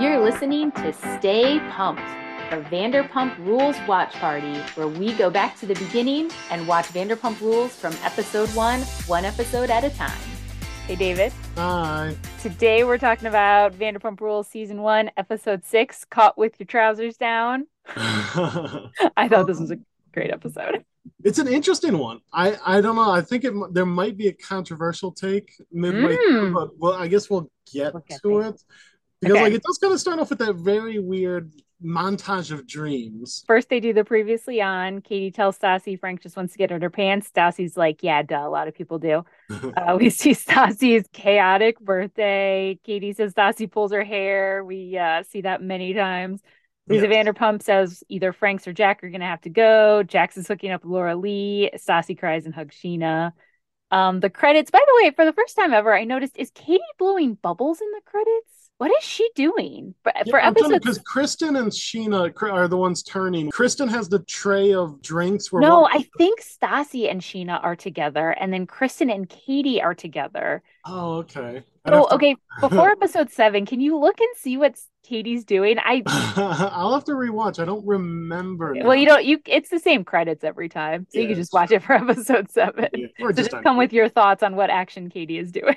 You're listening to Stay Pumped, the Vanderpump Rules watch party, where we go back to the beginning and watch Vanderpump Rules from episode one, one episode at a time. Hey, David. Hi. Today we're talking about Vanderpump Rules season one, episode six, Caught with Your Trousers Down. I thought this was a great episode. It's an interesting one. I I don't know. I think it there might be a controversial take midway, Mm. through, but well, I guess we'll get We'll get to there. it because Okay. like it does kind of start off with that very weird montage of dreams. First, they do the previously on. Katie tells Stassi Frank just wants to get out her pants. Stassi's like, yeah, duh, a lot of people do. Uh, we see Stassi's chaotic birthday. Katie says Stassi pulls her hair. We uh, see that many times. Lisa Yes. Vanderpump says either Franks or Jack are going to have to go. Jax is hooking up Laura-Leigh. Stassi cries and hugs Scheana. Um, the credits, by the way, for the first time ever, I noticed is Katie blowing bubbles in the credits? What is she doing for, for episode? because Kristen and Scheana are the ones turning. Kristen has the tray of drinks. Where No, I think Stassi and Scheana are together, and then Kristen and Katie are together. Oh, okay. I'd So, to- okay, before episode seven, can you look and see what Katie's doing? I I'll have to rewatch. I don't remember. well, you don't you it's the same credits every time. So you can just watch it for episode seven. Yeah, So just on- come with your thoughts on what action Katie is doing.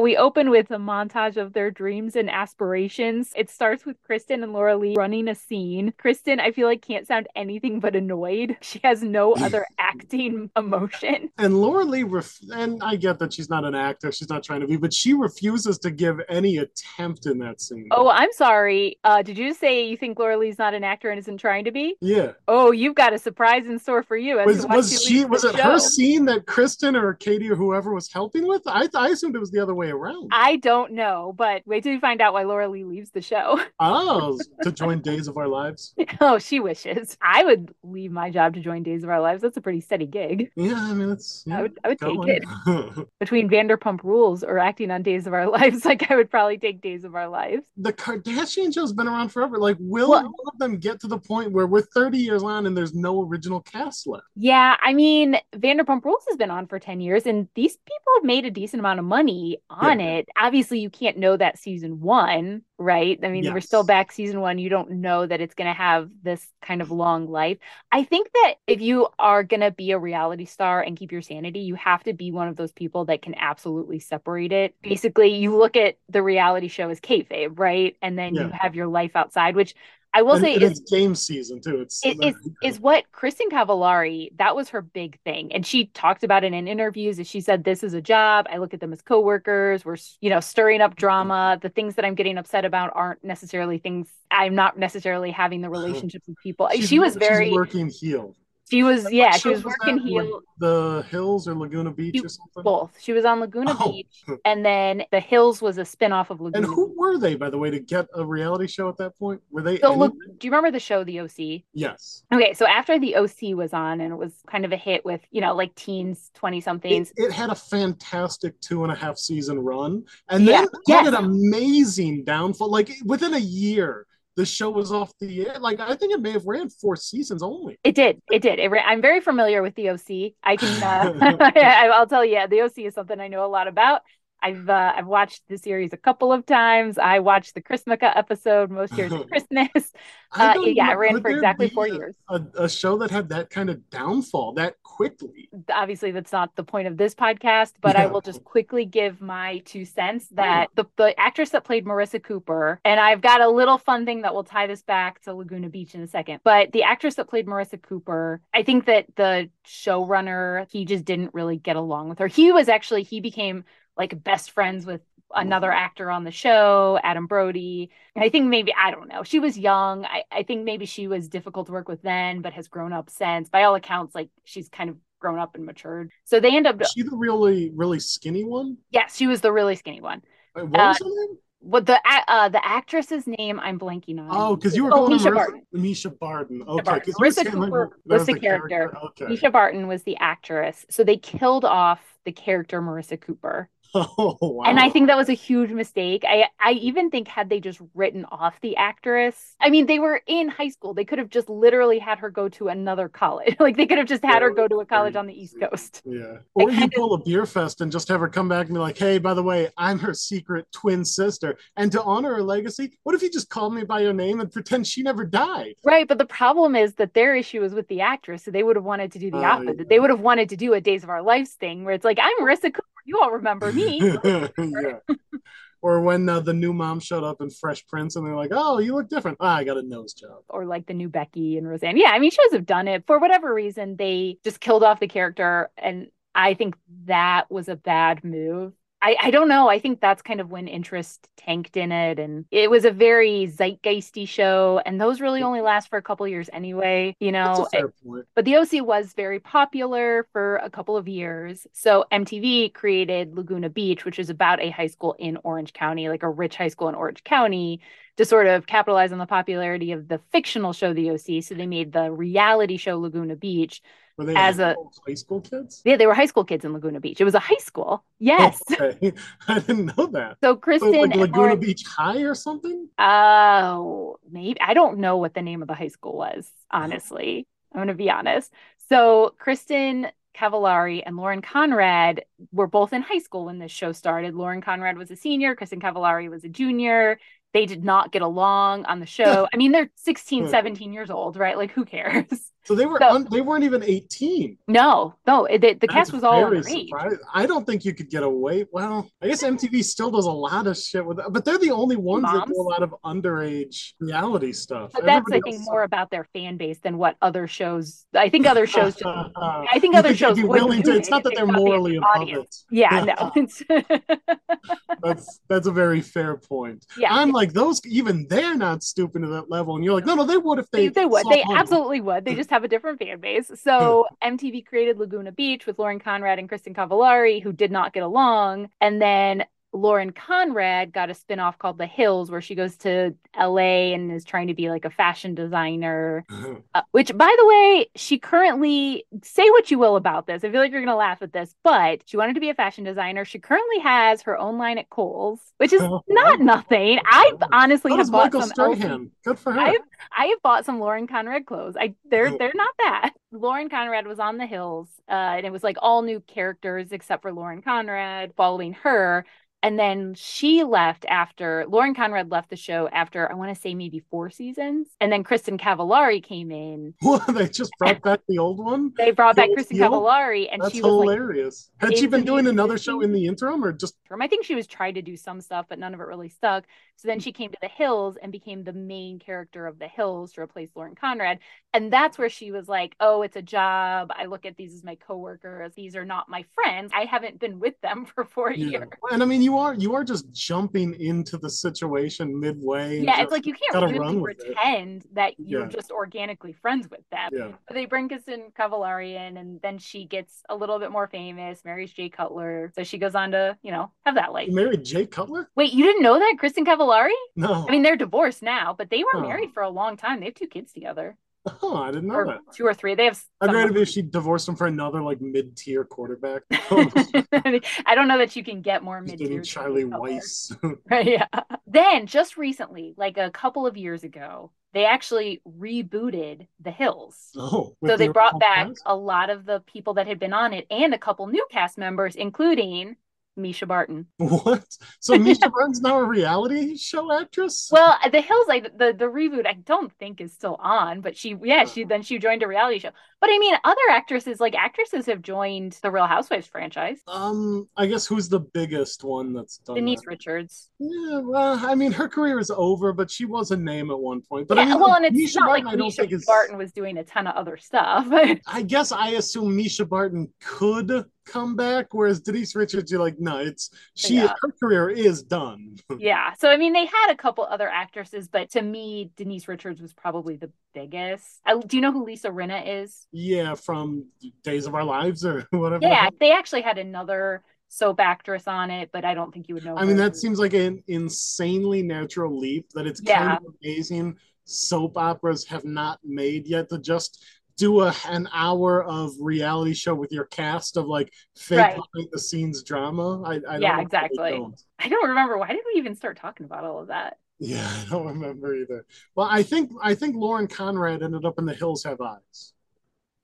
we open with a montage of their dreams and aspirations. It starts with Kristen and Laura-Leigh running a scene. Kristen, I feel like, can't sound anything but annoyed. She has no other acting emotion. And Laura-Leigh, ref- and I get that she's not an actor, she's not trying to be, but she refuses to give any attempt in that scene. Oh, I'm sorry. Uh, did you say you think Laura-Leigh's not an actor and isn't trying to be? yeah. Oh, you've got a surprise in store for you. Was was she was it her scene that Kristen or Katie or whoever was helping with? I I assumed it was the other way around. I don't know, but wait till you find out why Laura-Leigh leaves the show. oh, to join Days of Our Lives. oh, she wishes. I would leave my job to join Days of Our Lives. That's a pretty steady gig. Yeah, I mean it's yeah, I would I would take it. Between Vanderpump Rules or acting on Days of Our Lives, like I would probably take Days of Our Lives. the Kardashian show's been around forever. Like, will Well- one of them get to the point where we're 30 years on and there's no original cast left? Yeah, I mean, Vanderpump Rules has been on for 10 years and these people have made a decent amount of money on Yeah. it. Obviously, you can't know that season one, right? I mean, we're still back season one. You don't know that it's going to have this kind of long life. I think that if you are going to be a reality star and keep your sanity, you have to be one of those people that can absolutely separate it. Basically, you look at the reality show as kayfabe, right? And then you have your life outside, which I will and, say and is it's game season too. It's it is is what Kristin Cavallari that was her big thing and she talked about it in interviews as she said this is a job I look at them as coworkers we're you know stirring up drama the things that I'm getting upset about aren't necessarily things I'm not necessarily having the relationships with people She's- she was very working heel. She was yeah she was working? Heel The Hills or Laguna Beach She- or something. both she was on Laguna Oh. Beach and then The Hills was a spin-off of Laguna And who Beach. were they, by the way, to get a reality show at that point? Were they? so any- look do you remember the show The OC yes. Okay, so after the OC was on and it was kind of a hit with, you know, like teens, 20 somethings. It, it had a fantastic two and a half season run, and Yeah, then yes. had an amazing downfall. Like within a year, the show was off the air. Like I think it may have ran four seasons only. It did. It did. It, I'm very familiar with the OC. I can, uh, I'll tell you, the OC is something I know a lot about. I've uh, I've watched the series a couple of times. I watched the Chrismukkah episode most years at Christmas. Uh, yeah, know, it ran for exactly four a- years. A, a show that had that kind of downfall that quickly. Obviously, that's not the point of this podcast, but I will just quickly give my two cents that the, the actress that played Marissa Cooper, and I've got a little fun thing that will tie this back to Laguna Beach in a second, but the actress that played Marissa Cooper, I think that the showrunner, he just didn't really get along with her. He was actually, he became like best friends with another actor on the show, Adam Brody. I think maybe, I don't know, she was young. I, I think maybe she was difficult to work with then, but has grown up since. By all accounts, like she's kind of grown up and matured. So they end up, Was she the really, really skinny one? yes, she was the really skinny one. Wait, What was Uh, her name? What the uh, the actress's name I'm blanking on. Oh, because you were oh, Mischa Barton. Mischa Barton. Okay, Barton. 'cause you were Marissa like, Cooper was the character. Okay. Mischa Barton was the actress. So they killed off the character Marissa Cooper. Oh, wow. And I think that was a huge mistake. I I even think had they just written off the actress. I mean, they were in high school. They could have just literally had her go to another college. like they could have just had her go to a college on the East Coast. Yeah. Or you pull a beer fest and just have her come back and be like, hey, by the way, I'm her secret twin sister. And to honor her legacy, what if you just called me by your name and pretend she never died? Right. But the problem is that their issue was with the actress. So they would have wanted to do the Oh, opposite. yeah. They would have wanted to do a Days of Our Lives thing where it's like, I'm Marissa Cooper. You all remember me. yeah. Or when uh, the new mom showed up in Fresh Prince and they're like, oh, you look different. Ah, I got a nose job. or like the new Becky and Roseanne. Yeah, I mean, shows have done it for whatever reason. They just killed off the character, and I think that was a bad move. I, I don't know. I think that's kind of when interest tanked in it, and it was a very zeitgeisty show, and those really only last for a couple years anyway. You know, eh, point. but the OC was very popular for a couple of years. So MTV created Laguna Beach, which is about a high school in Orange County, like a rich high school in Orange County, to sort of capitalize on the popularity of the fictional show The OC. So they made the reality show Laguna Beach. Were they As a- high school kids? Yeah, they were high school kids in Laguna Beach. It was a high school. Yes. Okay. I didn't know that. So So Kristen like and Laguna Beach High or something? Oh, maybe I don't know what the name of the high school was, honestly. I'm going to be honest. So, Kristin Cavallari and Lauren Conrad were both in high school when this show started. Lauren Conrad was a senior, Kristin Cavallari was a junior. They did not get along on the show. I mean, they're 16, 17 years old, right? Like, who cares? So they were So- un- they weren't even 18. No, no, it, the, the cast That's was all underage. I don't think you could get away. Well, I guess MTV still does a lot of shit with but they're the only ones that do a lot of underage reality stuff. But that's, I think, more about their fan base than what other shows. I think other shows just I think other shows willing to. It's not that they they're thought they had morally above it. Yeah, no. That's that's a very fair point. yeah, I'm like those. Even they're not stooping to that level, and you're like, no, no, they would if they, they. they would. They money. absolutely would. They just have a different fan base. So MTV created Laguna Beach with Lauren Conrad and Kristin Cavallari, who did not get along. And then Lauren Conrad got a spinoff called The Hills, where she goes to LA and is trying to be like a fashion designer. Uh, which, by the way, she currently say what you will about this. I feel like you're gonna laugh at this, but she wanted to be a fashion designer. She currently has her own line at Kohl's, which is not nothing. I honestly have bought Michael some Strahan. Good for her. I have I have bought some Lauren Conrad clothes. I they're they're not bad. Lauren Conrad was on the hills, uh, and it was like all new characters except for Lauren Conrad following her. And then she left after Lauren Conrad left the show after I want to say maybe four seasons. And then Kristin Cavallari came in. What, they just brought back the old one. They brought back Kristen heel? Cavallari, and That's she was like hilarious. Had she been doing another show in the interim, or just. I think she was trying to do some stuff, but none of it really stuck. So then she came to the Hills and became the main character of the Hills to replace Lauren Conrad. And that's where she was like, oh, it's a job. I look at these as my coworkers. These are not my friends. I haven't been with them for four Yeah. years. And I mean, you are you are just jumping into the situation midway. Yeah, it's like you can't really it. pretend that you're Yeah. just organically friends with them. yeah. But they bring Kristin Cavallari in, and then she gets a little bit more famous, marries Jay Cutler. So she goes on to, you know, have that life. You married Jay Cutler? Wait, you didn't know that? Kristin Cavallari? No. I mean, they're divorced now, but they were Oh. married for a long time. They have two kids together, oh, I didn't know or that. two or three. They have. I'd some- rather if she divorced him for another like mid-tier quarterback. I don't know that you can get more mid tier. Charlie Weiss. yeah. Then just recently, like a couple of years ago, they actually rebooted The Hills. oh, So they brought back cast? a lot of the people that had been on it and a couple new cast members, including Mischa Barton. What? So Mischa Barton's now a reality show actress? Well, uh, The Hills, like the the reboot, I don't think is still on, but she, yeah, she uh-huh. then she joined a reality show. But I mean, other actresses, like actresses, have joined the Real Housewives franchise. um, I guess who's the biggest one that's done Denise that? Richards. Yeah, well, I mean, her career is over, but she was a name at one point. But yeah, I mean, well, and it's Mischa not Barton, like Mischa is. Barton was doing a ton of other stuff. I guess I assume Mischa Barton could come back, whereas Denise Richards, you're like, no, it's she. Yeah. Her career is done. yeah, so I mean, they had a couple other actresses, but to me, Denise Richards was probably the biggest. I, do you know who Lisa Rinna is? yeah, from Days of Our Lives or whatever. Yeah, they actually had another soap actress on it, but I don't think you would know. I mean, that seems like an insanely natural leap that it's Yeah. kind of amazing soap operas have not made yet to just do a an hour of reality show with your cast of like fake Right. behind the scenes drama. I, I don't Yeah, exactly. I don't remember why did we even start talking about all of that? Yeah, I don't remember either. Well, I think I think Lauren Conrad ended up in The Hills Have Eyes.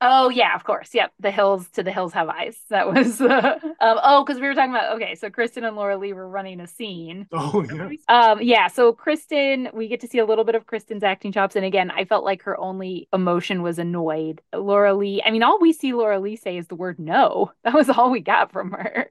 Oh yeah, of course. Yep, the hills to the hills have eyes. That was uh, um, oh, because we were talking about okay, so Kristen and Laura-Leigh were running a scene. Oh yeah. Um, yeah, so Kristen, we get to see a little bit of Kristen's acting chops, and again, I felt like her only emotion was annoyed. Laura-Leigh, I mean, all we see Laura-Leigh say is the word no. That was all we got from her.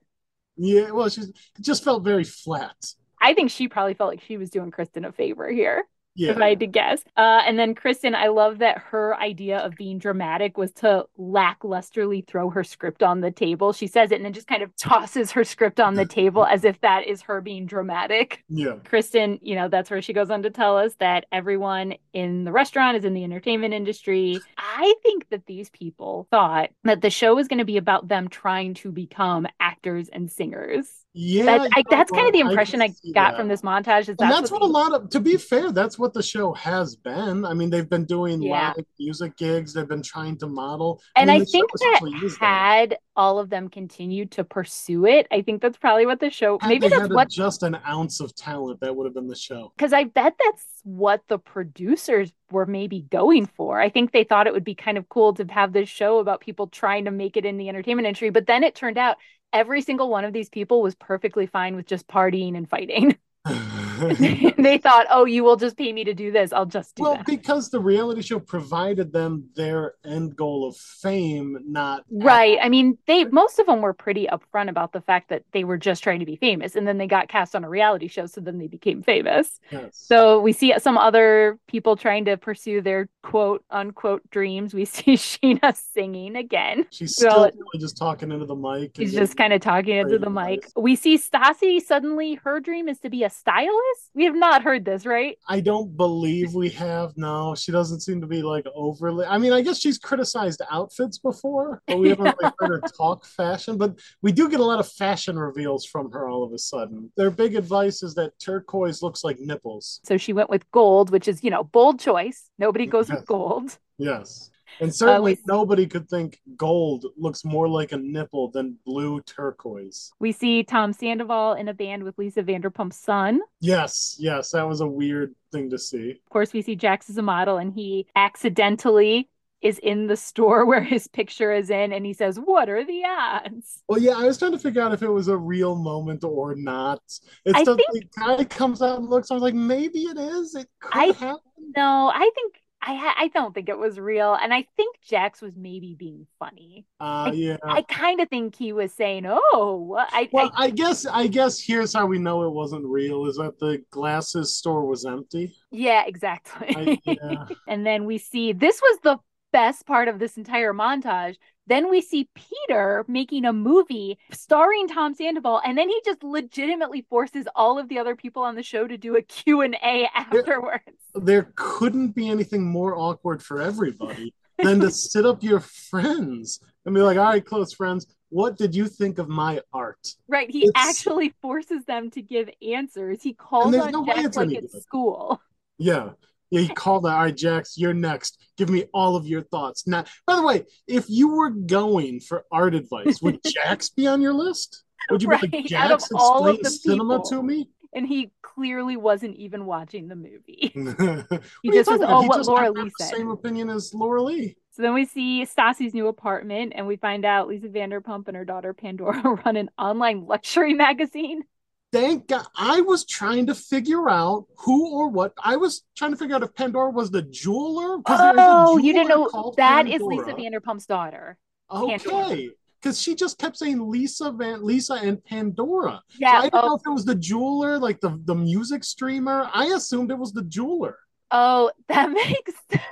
Yeah, well, she just felt very flat. I think she probably felt like she was doing Kristen a favor here. Yeah. if I had to guess. Uh, and then Kristen, I love that her idea of being dramatic was to lacklusterly throw her script on the table. She says it and then just kind of tosses her script on the table as if that is her being dramatic. Yeah. Kristen, you know, that's where she goes on to tell us that everyone in the restaurant is in the entertainment industry. I think that these people thought that the show was going to be about them trying to become actors and singers. Yeah. That's, I, that's kind of the impression I, see got that. from this montage. Is that's, that's what a lot of, to be fair, that's what the show has been. I mean, they've been doing Yeah. live music gigs, they've been trying to model. I And mean, I think that is that. had all of them continued to pursue it, I think that's probably what the show. Had Maybe that's had what just an ounce of talent, that would have been the show. because I bet that's what the producers were maybe going for. I think they thought it would be kind of cool to have this show about people trying to make it in the entertainment industry, but then it turned out every single one of these people was perfectly fine with just partying and fighting. they thought, "Oh, you will just pay me to do this. I'll just do well, that." because the reality show provided them their end goal of fame, not Right. I mean, they most of them were pretty upfront about the fact that they were just trying to be famous and then they got cast on a reality show so then they became famous. Yes. So we see some other people trying to pursue their quote unquote dreams. We see Scheana singing again. she's still really just talking into the mic. She's just kind of talking into the mic. advice. We see Stassi suddenly her dream is to be a stylist. We have not heard this, right? I don't believe we have. No, she doesn't seem to be like overly. I mean, I guess she's criticized outfits before, but we haven't really heard her talk fashion. But we do get a lot of fashion reveals from her all of a sudden. Their big advice is that turquoise looks like nipples. So she went with gold, which is, you know, bold choice. Nobody goes with gold. Yes. And uh, certainly we- nobody could think gold looks more like a nipple than blue turquoise. We see Tom Sandoval in a band with Lisa Vanderpump's son. Yes, yes, that was a weird thing to see. Of course, we see Jax as a model, and he accidentally is in the store where his picture is in, and he says, What are the odds? Well, yeah, I was trying to figure out if it was a real moment or not. It's I just think- the guy comes out and looks. I was like, maybe it is. It could I- happen. No, I think. I, ha- I don't think it was real, and I think Jax was maybe being funny. Uh, yeah. I kind of think he was saying, "Oh. I, Well, I I guess I guess here's how we know it wasn't real: is that the glasses store was empty. yeah, exactly." I, yeah. And then we see this was the best part of this entire montage. Then we see Peter making a movie starring Tom Sandoval, and then he just legitimately forces all of the other people on the show to do a Q&A afterwards. there couldn't be anything more awkward for everybody than to sit up your friends and be like, "All right, close friends, what did you think of my art?" Right, he It's- actually forces them to give answers. He calls on no Jack like at school. Yeah. Yeah, he called out, all right, Jax, you're next. Give me all of your thoughts. Now, by the way, if you were going for art advice, would Jax be on your list? Would you be Right, like, out of Jax, all of explain the cinema people. to me? And he clearly wasn't even watching the movie. He just was, oh, He what just Laura-Leigh said. Same opinion as Laura-Leigh. So then we see Stassi's new apartment, and we find out Lisa Vanderpump and her daughter Pandora run an online luxury magazine. Thank God. I was trying to figure out who or what. I was trying to figure out if Pandora was the jeweler. 'cause there is a Oh, you didn't jeweler know that is Lisa Vanderpump's daughter. Okay. Because she just kept saying Lisa Van Lisa and Pandora. So Yeah. I don't know Oh, if it was the jeweler, like the, the music streamer. I assumed it was the jeweler. oh, that makes sense.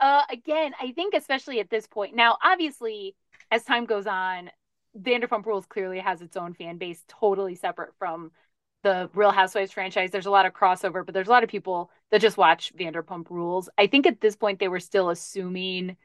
uh, again, I think especially at this point. Now, obviously, as time goes on, Vanderpump Rules clearly has its own fan base, totally separate from the Real Housewives franchise. There's a lot of crossover, but there's a lot of people that just watch Vanderpump Rules. I think at this point they were still assuming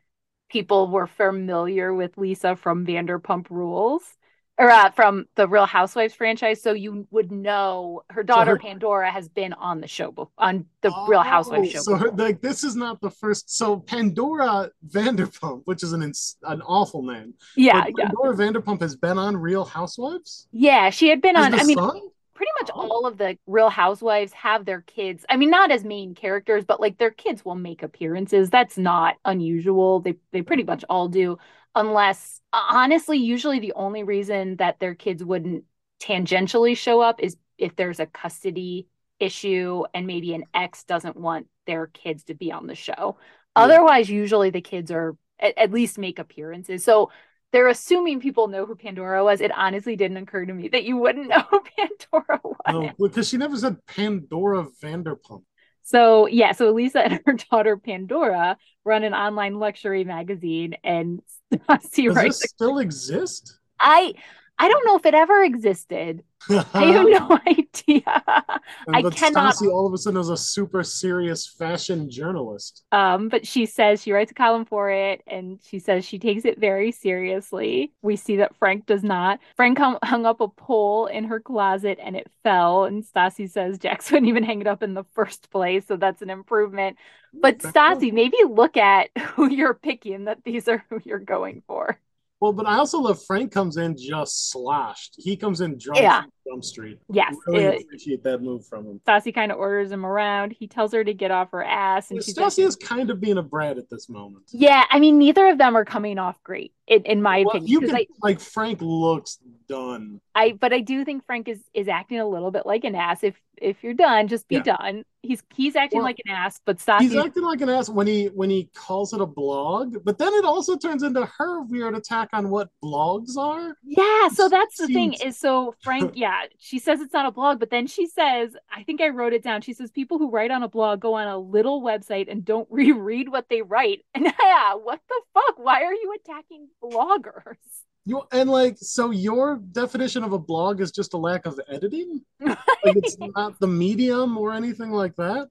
people were familiar with Lisa from Vanderpump Rules. Or uh, from the Real Housewives franchise, so you would know her daughter her- Pandora has been on the show bef- on the Real Housewives show. Oh, So her, like this is not the first. So Pandora Vanderpump, which is an ins- an awful name. yeah, but yeah, Pandora Vanderpump has been on Real Housewives. yeah. She had been on. I mean, son? pretty much Oh. all of the Real Housewives have their kids. I mean, not as main characters, but like their kids will make appearances. That's not unusual. They they pretty much all do, unless honestly, usually the only reason that their kids wouldn't tangentially show up is if there's a custody issue and maybe an ex doesn't want their kids to be on the show. Otherwise, usually the kids are at, at least make appearances. So they're assuming people know who Pandora was. It honestly didn't occur to me that you wouldn't know who Pandora was. No, because she never said Pandora Vanderpump. So yeah, so Lisa and her daughter Pandora run an online luxury magazine, and Stassi Does this still exist? I I don't know if it ever existed. I have no idea. I but cannot- Stassi all of a sudden is a super serious fashion journalist. Um, but she says she writes a column for it, and she says she takes it very seriously. We see that Frank does not. Frank hung, hung up a pole in her closet, and it fell. And Stassi says Jax wouldn't even hang it up in the first place, so that's an improvement. But Stassi, maybe look at who you're picking. That these are who you're going for. Well, but I also love Frank comes in just sloshed. He comes in drunk Yeah. Jump Street. Yes, Really uh, appreciate that move from him. Stassi kind of orders him around. He tells her to get off her ass, and says, Stassi is kind of being a brat at this moment. "Yeah, I mean, neither of them are coming off great, in, in my Well, opinion." you can I, like Frank looks done. I but I do think Frank is is acting a little bit like an ass. If if you're done, just be Yeah. done. He's he's acting Well, like an ass, but Stassi He's acting like an ass when he when he calls it a blog, but then it also turns into her weird attack on what blogs are. Yeah, so that's the thing is so Frank, yeah, she says it's not a blog, but then she says, I think I wrote it down. She says people who write on a blog go on a little website and don't reread what they write. And yeah, what the fuck? Why are you attacking bloggers? You and like so your definition of a blog is just a lack of editing? Like it's not the medium or anything like that?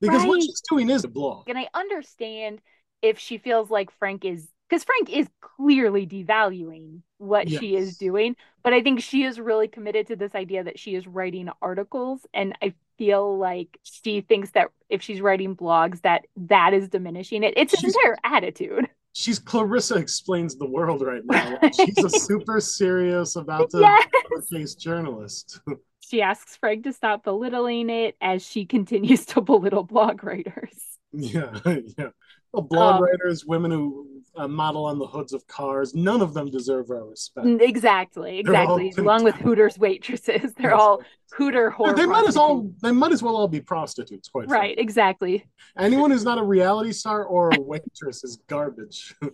Because what she's doing is a blog. And I understand if she feels like Frank is because Frank is clearly devaluing what she is doing, but I think she is really committed to this idea that she is writing articles, and I feel like she thinks that if she's writing blogs, that that is diminishing it. It's She's- entire attitude. She's Clarissa explains the world right now. She's a super serious about the Yes. case journalist. She asks Frank to stop belittling it as she continues to belittle blog writers. Yeah, yeah. Well, blog Um, writers, women who uh, model on the hoods of cars, none of them deserve our respect. Exactly, exactly. Along with Hooters waitresses, they're all Hooter whore. they might as all they might as well all be prostitutes, quite Right, frankly. exactly. Anyone who's not a reality star or a waitress is garbage.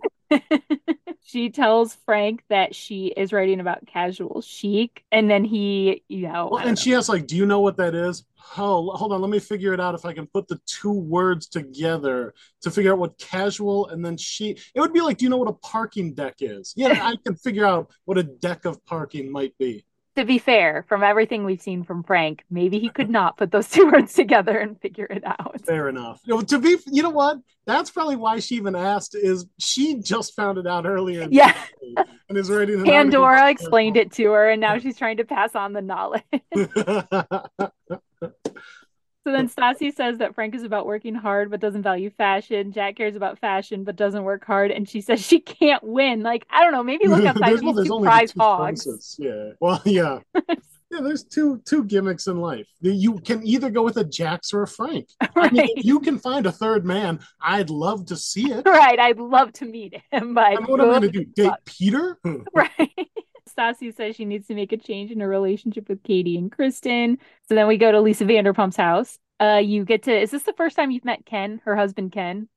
she tells Frank that she is writing about casual chic, and then he, you know, Well, and she asks, like, "Do you know what that is?" Oh, hold on, let me figure it out. If I can put the two words together to figure out what casual, and then she, it would be like, "Do you know what a parking deck is?" Yeah, I can figure out what a deck of parking might be. To be fair, from everything we've seen from Frank, maybe he could not put those two words together and figure it out. Fair enough. You know, to be, you know what? That's probably why she even asked. Is she just found it out earlier? Yeah, and is article Pandora explained it to her, and now she's trying to pass on the knowledge. So then Stassi says that Frank is about working hard but doesn't value fashion. Jack cares about fashion but doesn't work hard, and she says she can't win. Like I don't know, maybe look outside There's- these well, there's two only prize two hogs. choices. Yeah. Well, yeah. Yeah, there's two two gimmicks in life. You can either go with a Jax or a Frank. I mean, if you can find a third man, I'd love to see it. right. I'd love to meet him, but I mean, what am I going to do? Date. Peter? Hmm. Right. Stassi says she needs to make a change in her relationship with Katie and Kristen. So then we go to Lisa Vanderpump's house. Uh, you get to. Is this the first time you've met Ken, her husband Ken?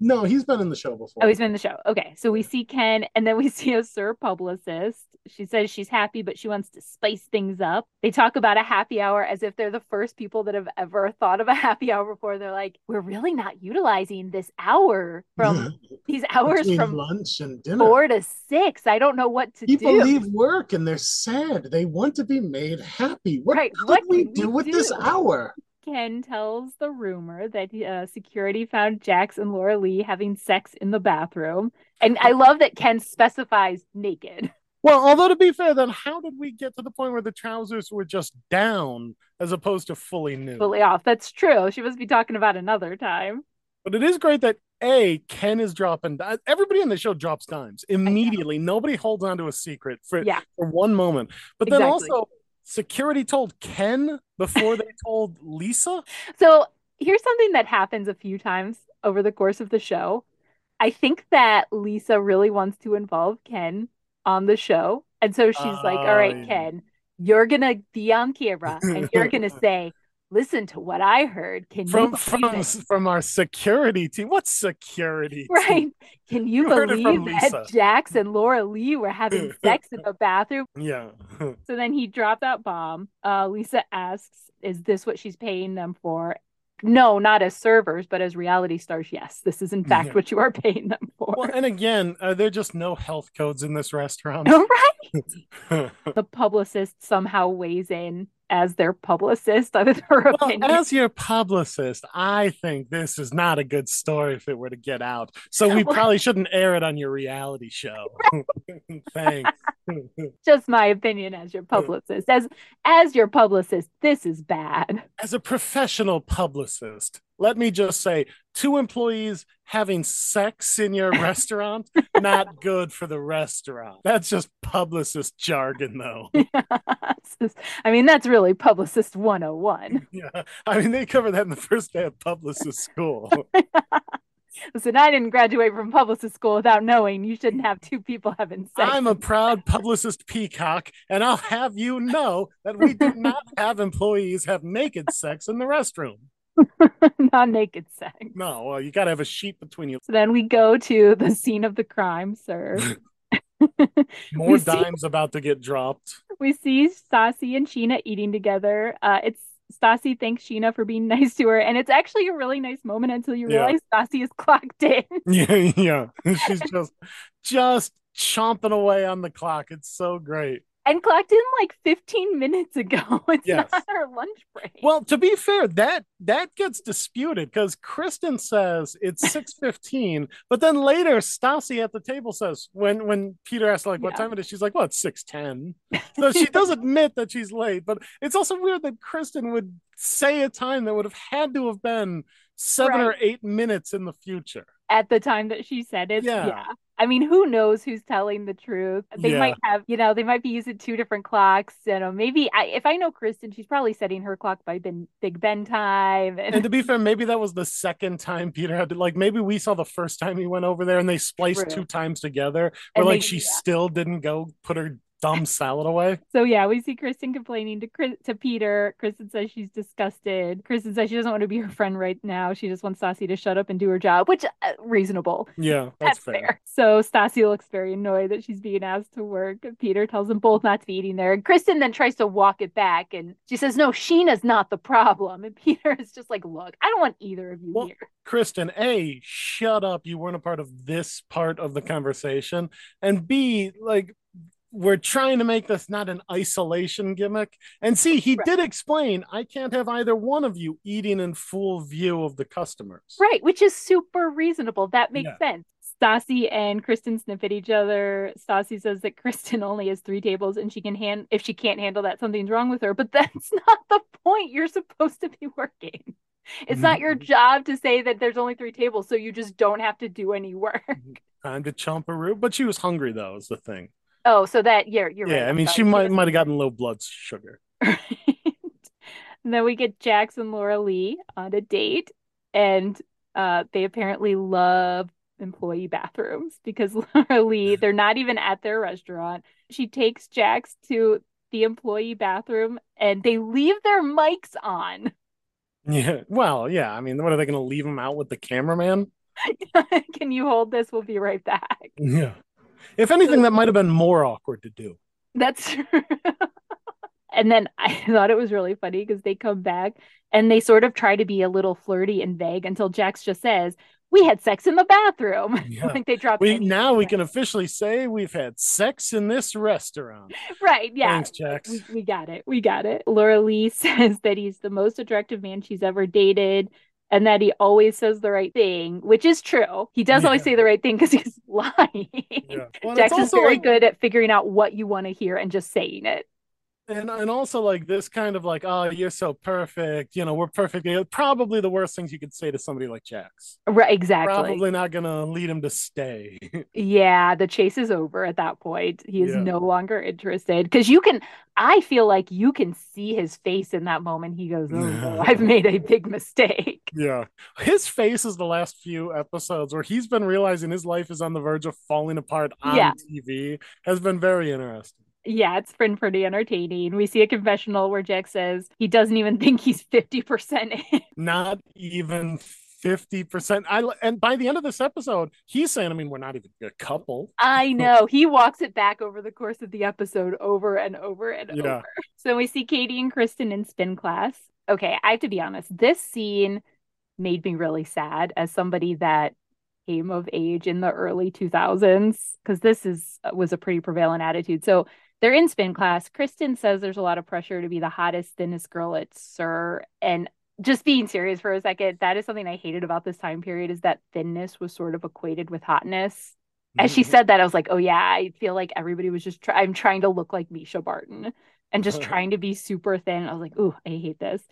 No, he's been in the show before. Oh, he's been in the show. Okay, so we see Ken, and then we see a SUR publicist. She says she's happy, but she wants to spice things up. They talk about a happy hour as if they're the first people that have ever thought of a happy hour before. They're like, we're really not utilizing this hour from these hours Between from lunch and dinner. four to six. I don't know what to People do. People leave work and they're sad. They want to be made happy. What Right, could what we we do with this hour? Ken tells the rumor that uh, security found Jax and Laura-Leigh having sex in the bathroom. And I love that Ken specifies naked. Well, although to be fair, then how did we get to the point where the trousers were just down as opposed to fully nude? Fully off. That's true. She must be talking about another time. But it is great that a Ken is dropping. Everybody in the show drops dimes immediately. Nobody holds on to a secret for yeah. for one moment. But then exactly. also, security told Ken before they told Lisa. So here's something that happens a few times over the course of the show. I think that Lisa really wants to involve Ken on the show. And so she's uh, like, All right, Ken, you're going to be on camera and you're going to say, Listen to what I heard. Can from, you from, from our security team? What security? Right. Team? Can you, you believe that Jax and Laura-Leigh were having sex in the bathroom? Yeah. so then he dropped that bomb. Uh, Lisa asks, Is this what she's paying them for? no, not as servers, but as reality stars. Yes, this is in fact yeah. what you are paying them for. Well, and again, are there are just no health codes in this restaurant? right. the publicist somehow weighs in as their publicist of her well, opinion. As your publicist, I think this is not a good story if it were to get out. So we probably shouldn't air it on your reality show. Thanks. Just my opinion as your publicist. As as your publicist, this is bad. As a professional publicist, let me just say two employees having sex in your restaurant not good for the restaurant. That's just publicist jargon though. Yeah, i mean that's really publicist 101 yeah. I mean they cover that in the first day of publicist school. Listen, I didn't graduate from publicist school without knowing you shouldn't have two people having sex. I'm a proud publicist peacock, and I'll have you know that we do not have employees have naked sex in the restroom. not naked sex. No, well, you got to have a sheet between you. So then we go to the scene of the crime, sir. More dimes see, about to get dropped. We see Stassi and Scheana eating together. Uh, it's Stassi thanks Scheana for being nice to her, and it's actually a really nice moment until you realize yeah. Stassi is clocked in. yeah, yeah, she's just just chomping away on the clock. It's so great and clocked in like 15 minutes ago. It's yes. not our lunch break. Well, to be fair, that that gets disputed because Kristen says it's 6:15, but then later Stassi at the table says when when Peter asks like what yeah. time it is, she's like, "Well, it's 6:10." So she does admit that she's late, but it's also weird that Kristen would say a time that would have had to have been seven right. or eight minutes in the future at the time that she said it. Yeah. yeah. I mean, who knows who's telling the truth? They yeah. might have, you know, they might be using two different clocks. You know, maybe I, if I know Kristen, she's probably setting her clock by ben, Big Ben time. And... and... to be fair, maybe that was the second time Peter had to, like, maybe we saw the first time he went over there and they spliced True. two times together, but like she yeah. still didn't go put her dumb salad away. So yeah, we see Kristen complaining to Chris, to Peter. Kristen says she's disgusted. Kristen says she doesn't want to be her friend right now. She just wants Stassi to shut up and do her job, which uh, reasonable. Yeah, that's, that's fair. fair. So Stassi looks very annoyed that she's being asked to work. Peter tells them both not to be eating there. And Kristen then tries to walk it back, and she says, "No, Scheana's not the problem." And Peter is just like, "Look, I don't want either of you well, here." Kristen, a shut up. You weren't a part of this part of the conversation, and b like we're trying to make this not an isolation gimmick. And see, he right. did explain I can't have either one of you eating in full view of the customers. Right, which is super reasonable. That makes yeah. sense. Stassi and Kristen sniff at each other. Stassi says that Kristen only has three tables and she can hand if she can't handle that, something's wrong with her. But that's not the point. You're supposed to be working. It's not your mm-hmm. job to say that there's only three tables, so you just don't have to do any work. Time to chomp a root, but she was hungry though, is the thing. Oh, so that you're you're yeah. Right. I mean, she might might have gotten low blood sugar. and then we get Jax and Laura-Leigh on a date, and uh, they apparently love employee bathrooms because Laura-Leigh, they're not even at their restaurant. She takes Jax to the employee bathroom, and they leave their mics on. Yeah. Well, yeah. I mean, what are they going to leave them out with the cameraman? Can you hold this? We'll be right back. Yeah. If anything, that might have been more awkward to do. That's true. and then I thought it was really funny because they come back and they sort of try to be a little flirty and vague until Jax just says, "We had sex in the bathroom." Yeah. think they dropped. We now we can officially say we've had sex in this restaurant. Right? Yeah. Thanks, Jax. We, we got it. We got it. Laura-Leigh says that he's the most attractive man she's ever dated. And that he always says the right thing, which is true. He does yeah. always say the right thing because he's lying. Yeah. Well, Jackson's very like... good at figuring out what you want to hear and just saying it and and also like this kind of like oh you're so perfect you know we're perfect. Probably the worst things you could say to somebody like jax. Right exactly. Probably not gonna lead him to stay. Yeah the chase is over at that point. He is yeah. no longer interested. Because you can i feel like you can see his face in that moment. He goes oh no, i've made a big mistake. Yeah. His face is the last few episodes where he's been realizing his life is on the verge of falling apart on yeah. tv has been very interesting yeah, it's been pretty entertaining. We see a confessional where Jack says he doesn't even think he's 50% in. Not even 50%. I and by the end of this episode, he's saying, I mean, we're not even a couple. I know. He walks it back over the course of the episode over and over and yeah. over. So we see Katie and Kristen in spin class. Okay, I have to be honest. This scene made me really sad as somebody that came of age in the early 2000s because this is was a pretty prevalent attitude. So they're in spin class. Kristen says there's a lot of pressure to be the hottest, thinnest girl at SUR. And just being serious for a second, that is something I hated about this time period is that thinness was sort of equated with hotness. As she mm-hmm. said that, I was like, oh yeah, I feel like everybody was just try- I'm trying to look like Mischa Barton and just trying to be super thin. I was like, oh, I hate this.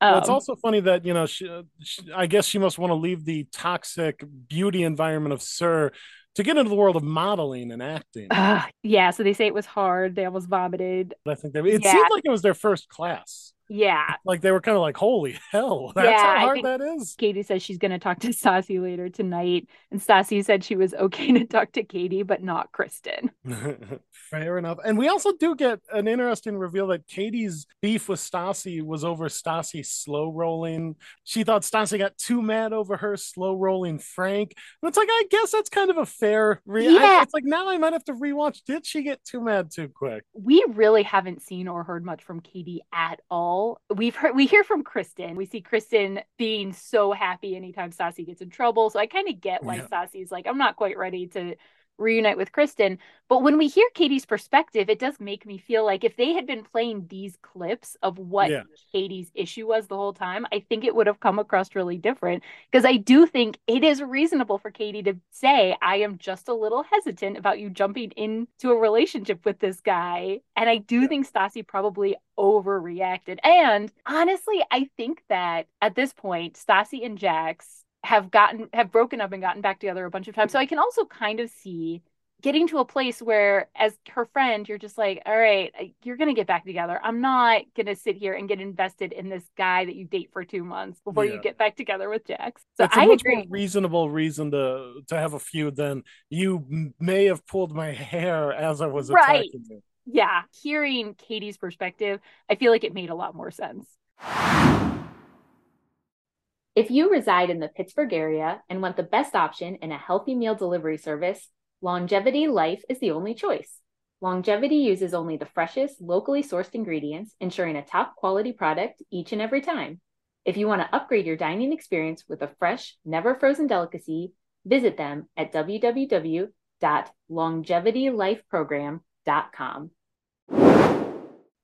Um, well, it's um, also funny that you know, she, she, I guess she must want to leave the toxic beauty environment of SUR to get into the world of modeling and acting. Uh, yeah, so they say it was hard. They almost vomited. I think they, it yeah. seemed like it was their first class. Yeah. Like they were kind of like, holy hell, that's yeah, how hard that is. Katie says she's going to talk to Stassi later tonight. And Stassi said she was okay to talk to Katie, but not Kristen. Fair enough. And we also do get an interesting reveal that Katie's beef with Stassi was over Stassi slow rolling. She thought Stassi got too mad over her slow rolling Frank. And it's like, I guess that's kind of a fair re- yeah. I, it's like now I might have to rewatch. Did she get too mad too quick? We really haven't seen or heard much from Katie at all we've heard we hear from Kristen. We see Kristen being so happy anytime Stassi gets in trouble. So I kind of get why yeah. Stassi's like, I'm not quite ready to reunite with Kristen. But when we hear Katie's perspective, it does make me feel like if they had been playing these clips of what yeah. Katie's issue was the whole time, I think it would have come across really different. Because I do think it is reasonable for Katie to say, I am just a little hesitant about you jumping into a relationship with this guy. And I do yeah. think Stassi probably overreacted. And honestly, I think that at this point, Stassi and Jax have gotten have broken up and gotten back together a bunch of times. So I can also kind of see getting to a place where as her friend you're just like all right you're going to get back together i'm not going to sit here and get invested in this guy that you date for two months before yeah. you get back together with jax so That's i a much agree more reasonable reason to to have a feud than you may have pulled my hair as i was right. attacking you yeah hearing katie's perspective i feel like it made a lot more sense if you reside in the Pittsburgh area and want the best option in a healthy meal delivery service, Longevity Life is the only choice. Longevity uses only the freshest, locally sourced ingredients, ensuring a top quality product each and every time. If you want to upgrade your dining experience with a fresh, never frozen delicacy, visit them at www.longevitylifeprogram.com.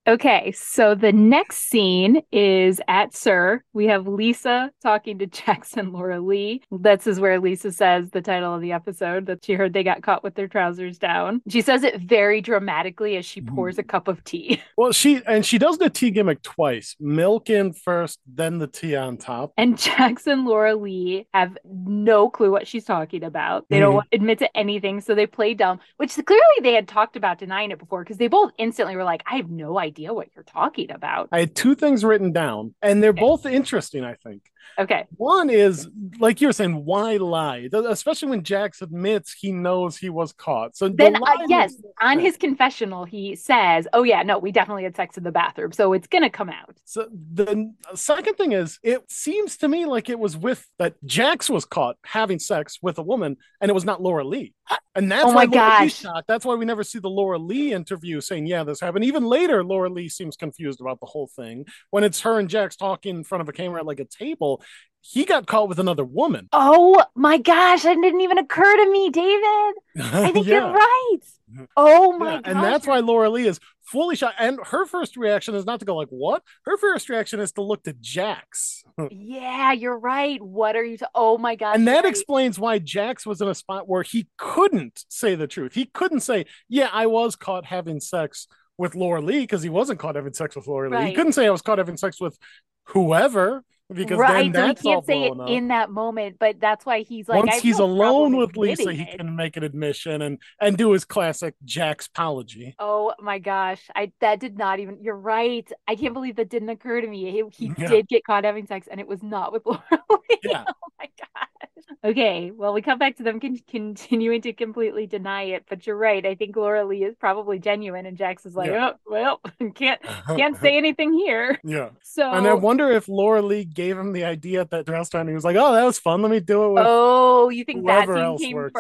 Okay, so the next scene is at SUR. We have Lisa talking to Jax and Laura Lee. This is where Lisa says the title of the episode that she heard they got caught with their trousers down. She says it very dramatically as she pours a cup of tea. Well, she and she does the tea gimmick twice milk in first, then the tea on top. And Jax and Laura Lee have no clue what she's talking about. They mm-hmm. don't admit to anything, so they play dumb, which clearly they had talked about denying it before because they both instantly were like, I have no idea idea what you're talking about. I had two things written down, and they're okay. both interesting, I think. Okay. One is like you were saying, why lie? Especially when Jax admits he knows he was caught. So then, the uh, yes, on his confessional, he says, "Oh yeah, no, we definitely had sex in the bathroom, so it's gonna come out." So the second thing is, it seems to me like it was with that Jax was caught having sex with a woman, and it was not Laura-Leigh. And that's oh Lee's shocked. That's why we never see the Laura-Leigh interview saying, "Yeah, this happened." Even later, Laura-Leigh seems confused about the whole thing when it's her and Jax talking in front of a camera at like a table. He got caught with another woman. Oh my gosh, that didn't even occur to me, David. I think Yeah. Oh you're right. Oh my Yeah, gosh. and that's why Laura-Leigh is fully shocked. And her first reaction is not to go like, "What?" Her first reaction is to look to Jax, Yeah, you're right. What are you? ta- oh my gosh. and that right. explains why Jax was in a spot where he couldn't say the truth. He couldn't say, "Yeah, I was caught having sex with Laura-Leigh," because he wasn't caught having sex with Laura-Leigh. He couldn't say I was caught having sex with whoever because right. then So he that's all can't say it up. in that moment, but that's why he's like, Once he's no alone with Lisa, he it. can make an admission and and do his classic Jack's apology. Oh my gosh. I that did not even you're right. I can't believe that didn't occur to me. He, he Yeah. did get caught having sex and it was not with Laura. Yeah. Oh my gosh. Okay. Well, we come back to them con- continuing to completely deny it, but you're right. I think Laura-Leigh is probably genuine and Jax is like, Yeah. oh well, can't can't say anything here. yeah. So And I wonder if Laura-Leigh gave him the idea at that restaurant. He was like, "Oh, that was fun. Let me do it with Oh, you think that else came first?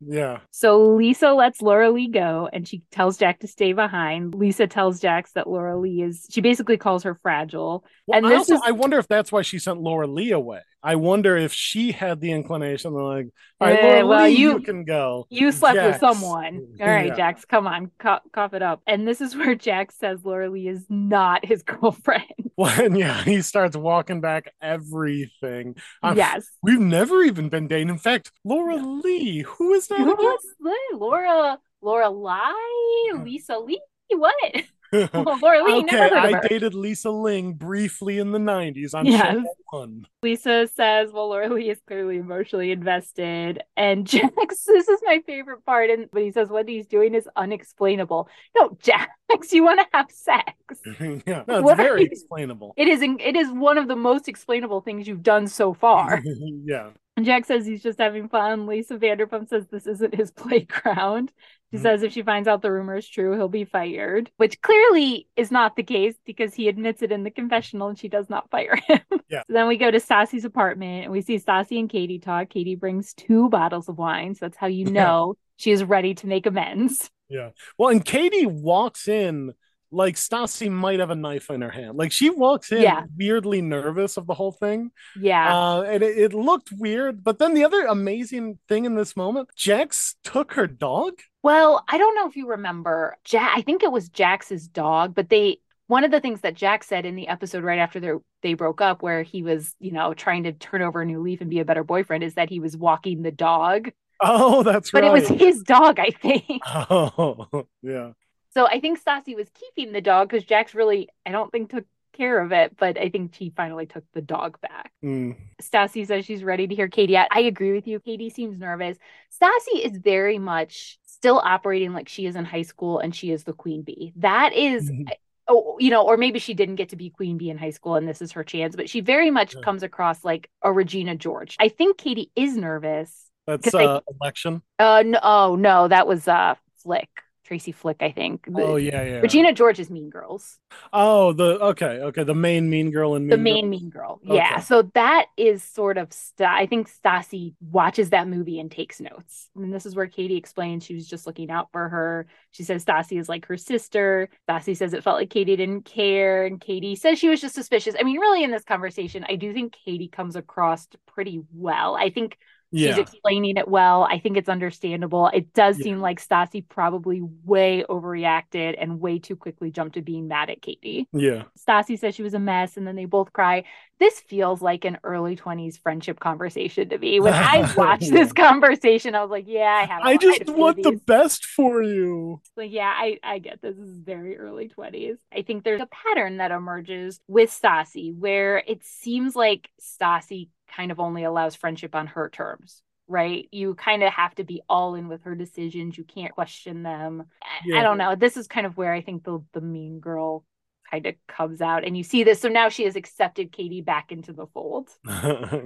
there." Yeah, So Lisa lets Laura-Leigh go and she tells Jack to stay behind. Lisa tells Jax that Laura-Leigh is, she basically calls her fragile. well, And I also is- I wonder if that's why she sent Laura-Leigh away. I wonder if she had the inclination, like, "All right, Laura well, Lee, you, you- can go." You slept with someone. All right, Yeah. Jax, come on, cough, cough it up. And this is where Jax says Laura-Leigh is not his girlfriend. When yeah, he starts walking back everything. I'm- yes. We've never even been dating. In fact, Laura-Leigh, who is that? Who was? Laura, Laura Lai, Lisa Lee? What? Oh, okay, Oh, Laura-Leigh, of I dated Lisa Ling briefly in the 90s on Yes. Channel 1. Lisa says, well, Laura-Leigh is clearly emotionally invested. And Jax, this is my favorite part. And but he says what he's doing is unexplainable. No, Jax, you want to have sex. yeah, no, it's What very you- explainable. It is it is one of the most explainable things you've done so far. yeah. Jax says he's just having fun. Lisa Vanderpump says this isn't his playground. She Mhm. says if she finds out the rumor is true, he'll be fired, which clearly is not the case because he admits it in the confessional and she does not fire him. Yeah. So then we go to Stassi's apartment and we see Stassi and Katie talk. Katie brings two bottles of wine. So that's how you Yeah. know she is ready to make amends. Yeah. Well, and Katie walks in like Stassi might have a knife in her hand. Like she walks in Yeah. weirdly nervous of the whole thing. Yeah. Uh, and it, it looked weird. But then the other amazing thing in this moment, Jax took her dog. Well, I don't know if you remember, Jax. I think it was Jax's dog, but they one of the things that Jax said in the episode right after they they broke up, where he was, you know, trying to turn over a new leaf and be a better boyfriend, is that he was walking the dog. Oh, that's But right. But it was his dog, I think. Oh, yeah. So I think Stassi was keeping the dog because Jax really, I don't think took care of it, but I think she finally took the dog back. Mm. Stassi says she's ready to hear Katie out. I agree with you. Katie seems nervous. Stassi is very much still operating like she is in high school and she is the queen bee. That is, Mhm. oh, you know, or maybe she didn't get to be queen bee in high school and this is her chance, but she very much Yeah. comes across like a Regina George. I think Katie is nervous. That's they- uh, election. Uh, no, oh no, that was uh Flick, Tracy Flick, I think. The- Oh yeah, yeah. Regina George is Mean Girls. Oh, the okay, okay. The main mean girl and mean the main Girl. mean girl yeah Okay. so that is sort of st- i think stassi watches that movie and takes notes and this is where katie explains she was just looking out for her she says stassi is like her sister stassi says it felt like katie didn't care and katie says she was just suspicious i mean really in this conversation i do think katie comes across pretty well i think She's explaining it well. I think it's understandable. It does Yeah. seem like Stassi probably way overreacted and way too quickly jumped to being mad at Katie. yeah. Stassi says she was a mess, and then they both cry. This feels like an early 20s friendship conversation to me. When I watched Yeah. this conversation, I was like, yeah, I have. I just want the best for you. Like, yeah, I, I get this. This is very early 20s. I think there's a pattern that emerges with Stassi where it seems like Stassi kind of only allows friendship on her terms. Right, you kind of have to be all in with her decisions. You can't question them. I- I don't know. This is kind of where I think the the mean girl kind of comes out, and you see this. So now she has accepted Katie back into the fold.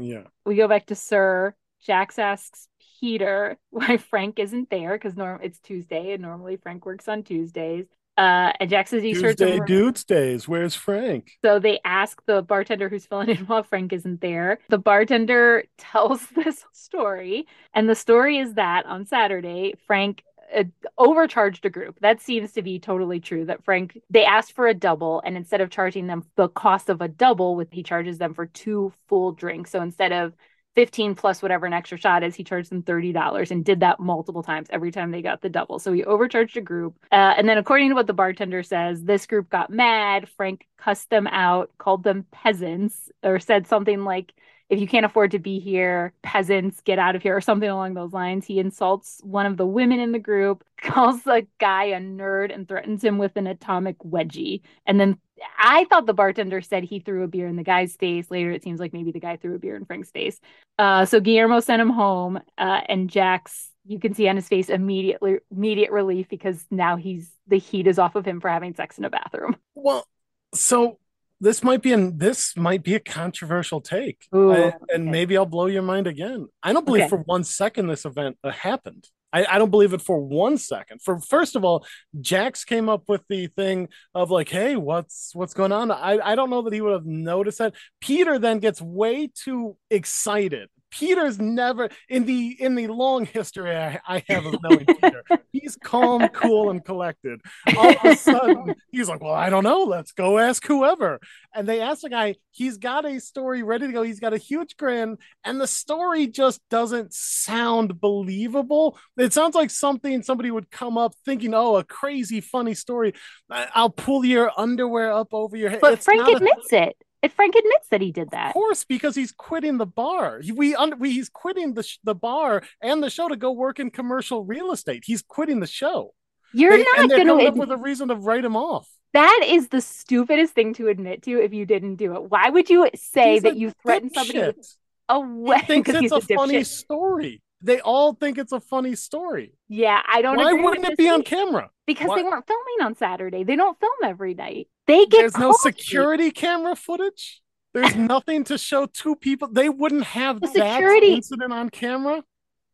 yeah. We go back to SUR. Jax asks Peter why Frank isn't there because norm it's Tuesday and normally Frank works on Tuesdays. Uh, and Jax says some Tuesday dudes days. Where's Frank? So they ask the bartender who's filling in while Frank isn't there. The bartender tells this story, and the story is that on Saturday, Frank uh, overcharged a group. That seems to be totally true. That Frank they asked for a double, and instead of charging them the cost of a double, with he charges them for two full drinks. So instead of 15 plus whatever an extra shot is, he charged them $30 and did that multiple times every time they got the double. So he overcharged a group. Uh, and then, according to what the bartender says, this group got mad. Frank cussed them out, called them peasants, or said something like, if you can't afford to be here, peasants, get out of here, or something along those lines. He insults one of the women in the group, calls a guy a nerd, and threatens him with an atomic wedgie. And then I thought the bartender said he threw a beer in the guy's face. Later, it seems like maybe the guy threw a beer in Frank's face. Uh, so Guillermo sent him home, uh, and Jax you can see on his face immediately immediate relief because now he's the heat is off of him for having sex in a bathroom. Well, so this might be an this might be a controversial take, Ooh, I, and okay. maybe I'll blow your mind again. I don't believe okay. for one second this event uh, happened. I, I, don't believe it for one second. For first of all, Jax came up with the thing of like, hey, what's what's going on? I, I don't know that he would have noticed that. Peter then gets way too excited Peter's never in the in the long history I, I have of knowing Peter. He's calm, cool, and collected. All of a sudden, he's like, "Well, I don't know. Let's go ask whoever." And they ask the guy. He's got a story ready to go. He's got a huge grin, and the story just doesn't sound believable. It sounds like something somebody would come up thinking, "Oh, a crazy, funny story. I'll pull your underwear up over your head." But it's Frank admits a- it. If Frank admits that he did that. Of course, because he's quitting the bar. We, we he's quitting the the bar and the show to go work in commercial real estate. He's quitting the show. You're they, not going to up with a reason to write him off. That is the stupidest thing to admit to if you didn't do it. Why would you say he's that you threatened somebody with a way? He thinks it's a, a funny story. They all think it's a funny story. Yeah, I don't. Why wouldn't it be on camera? Because Why? they weren't filming on Saturday. They don't film every night. They get there's no security camera footage. There's nothing to show two people. They wouldn't have the security incident on camera.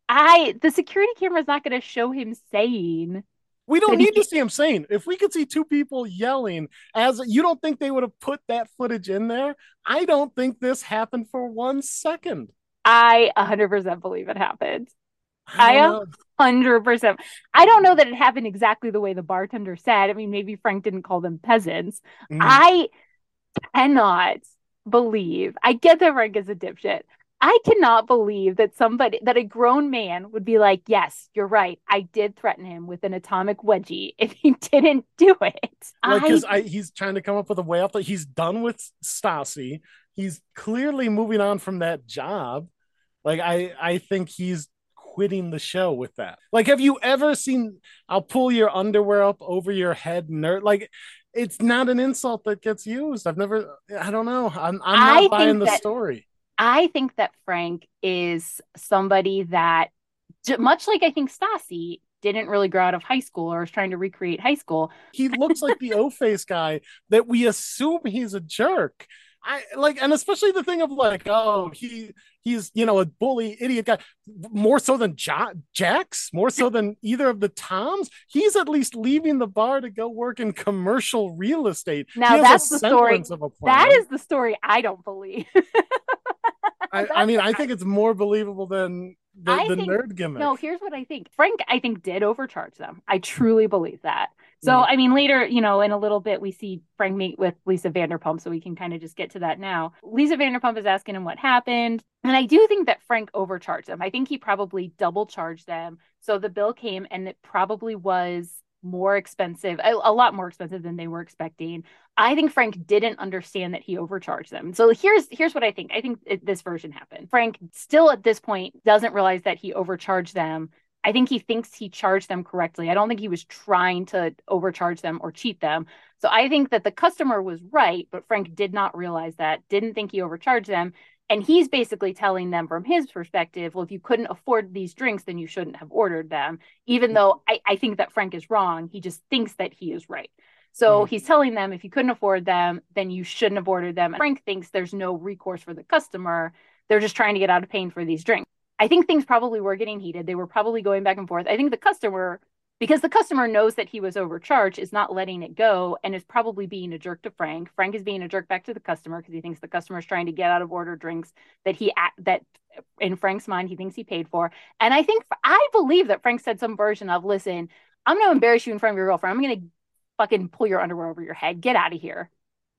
I the security camera is not going to show him saying. We don't need to see him saying. If we could see two people yelling, as you don't think they would have put that footage in there? I don't think this happened for one second. I 100% believe it happened. I hundred percent. I don't know that it happened exactly the way the bartender said. I mean, maybe Frank didn't call them peasants. Mm. I cannot believe. I get that Frank is a dipshit. I cannot believe that somebody that a grown man would be like, "Yes, you're right. I did threaten him with an atomic wedgie if he didn't do it." Because like, he's trying to come up with a way out that he's done with Stassi. He's clearly moving on from that job. Like I, I think he's quitting the show with that. Like, have you ever seen I'll pull your underwear up over your head, nerd? Like, it's not an insult that gets used. I've never, I don't know. I'm, I'm not I buying the that, story. I think that Frank is somebody that, much like I think Stassi, didn't really grow out of high school or is trying to recreate high school. He looks like the O face guy that we assume he's a jerk. I like, and especially the thing of like, oh, he he's you know a bully idiot guy, more so than Jax, more so than either of the Toms. He's at least leaving the bar to go work in commercial real estate. Now that's the story. That is the story I don't believe. I, I, mean, I think it's more believable than the, the think, nerd gimmick. No, here's what I think. Frank, I think, did overcharge them. I truly believe that. So. I mean, later, you know, in a little bit, we see Frank meet with Lisa Vanderpump, so we can kind of just get to that now. Lisa Vanderpump is asking him what happened. And I do think that Frank overcharged them. I think he probably double charged them. So the bill came and it probably was more expensive, a, a, lot more expensive than they were expecting. I think Frank didn't understand that he overcharged them. So here's here's what I think. I think it, this version happened. Frank still at this point doesn't realize that he overcharged them I think he thinks he charged them correctly. I don't think he was trying to overcharge them or cheat them. So I think that the customer was right, but Frank did not realize that, didn't think he overcharged them. And he's basically telling them from his perspective, well, if you couldn't afford these drinks, then you shouldn't have ordered them. Even though I, I think that Frank is wrong, he just thinks that he is right. So mm-hmm. he's telling them if you couldn't afford them, then you shouldn't have ordered them. And Frank thinks there's no recourse for the customer. They're just trying to get out of paying for these drinks. I think things probably were getting heated. They were probably going back and forth. I think the customer because the customer knows that he was overcharged, is not letting it go, and is probably being a jerk to Frank. Frank is being a jerk back to the customer because he thinks the customer is trying to get out of order drinks that he that in Frank's mind he thinks he paid for. And I think I believe that Frank said some version of, "Listen, I'm going to embarrass you in front of your girlfriend. I'm going to fucking pull your underwear over your head. Get out of here."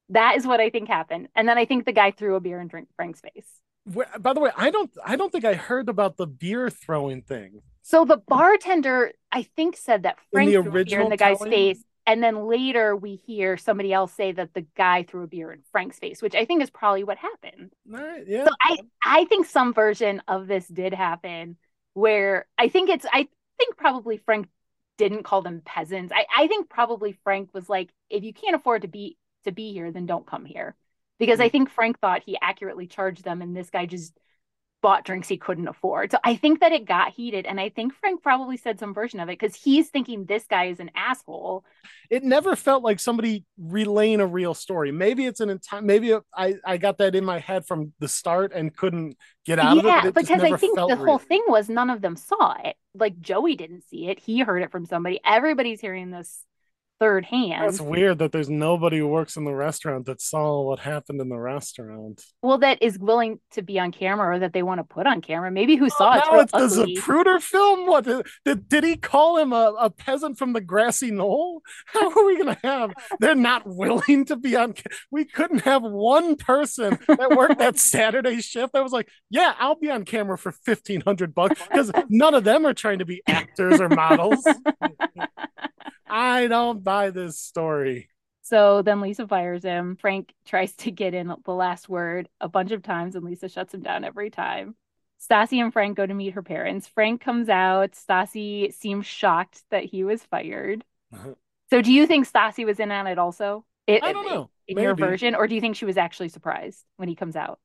That is what I think happened. And then I think the guy threw a beer in drink Frank's face. By the way, I don't I don't think I heard about the beer throwing thing. So the bartender, I think, said that Frank in the threw a beer in the guy's telling? face. And then later we hear somebody else say that the guy threw a beer in Frank's face, which I think is probably what happened. Right, yeah. So I, I think some version of this did happen where I think it's I think probably Frank didn't call them peasants. I, I think probably Frank was like, if you can't afford to be to be here, then don't come here. Because. I mm. think Frank thought he accurately charged them and this guy just bought drinks he couldn't afford. So I think that it got heated. And I think Frank probably said some version of it because he's thinking this guy is an asshole. It never felt like somebody relaying a real story. Maybe it's an entire, maybe I, I got that in my head from the start and couldn't get out yeah, of it. it because I think the real. whole thing was none of them saw it. Like Joey didn't see it. He heard it from somebody. Everybody's hearing this third hand. That's weird that there's nobody who works in the restaurant that saw what happened in the restaurant. Well, that is willing to be on camera or that they want to put on camera. Maybe who oh, saw oh, it. It's a Zapruder film. What uh, did, did he call him a, a peasant from the grassy knoll? How are we gonna have? They're not willing to be on. We couldn't have one person that worked that Saturday shift that was like, yeah, I'll be on camera for fifteen hundred bucks because none of them are trying to be actors or models. I don't buy this story. So then Lisa fires him. Frank tries to get in the last word a bunch of times, and Lisa shuts him down every time. Stassi and Frank go to meet her parents. Frank comes out. Stassi seems shocked that he was fired. Uh-huh. So do you think Stassi was in on it also? It, I don't know. In Maybe. your version, or do you think she was actually surprised when he comes out?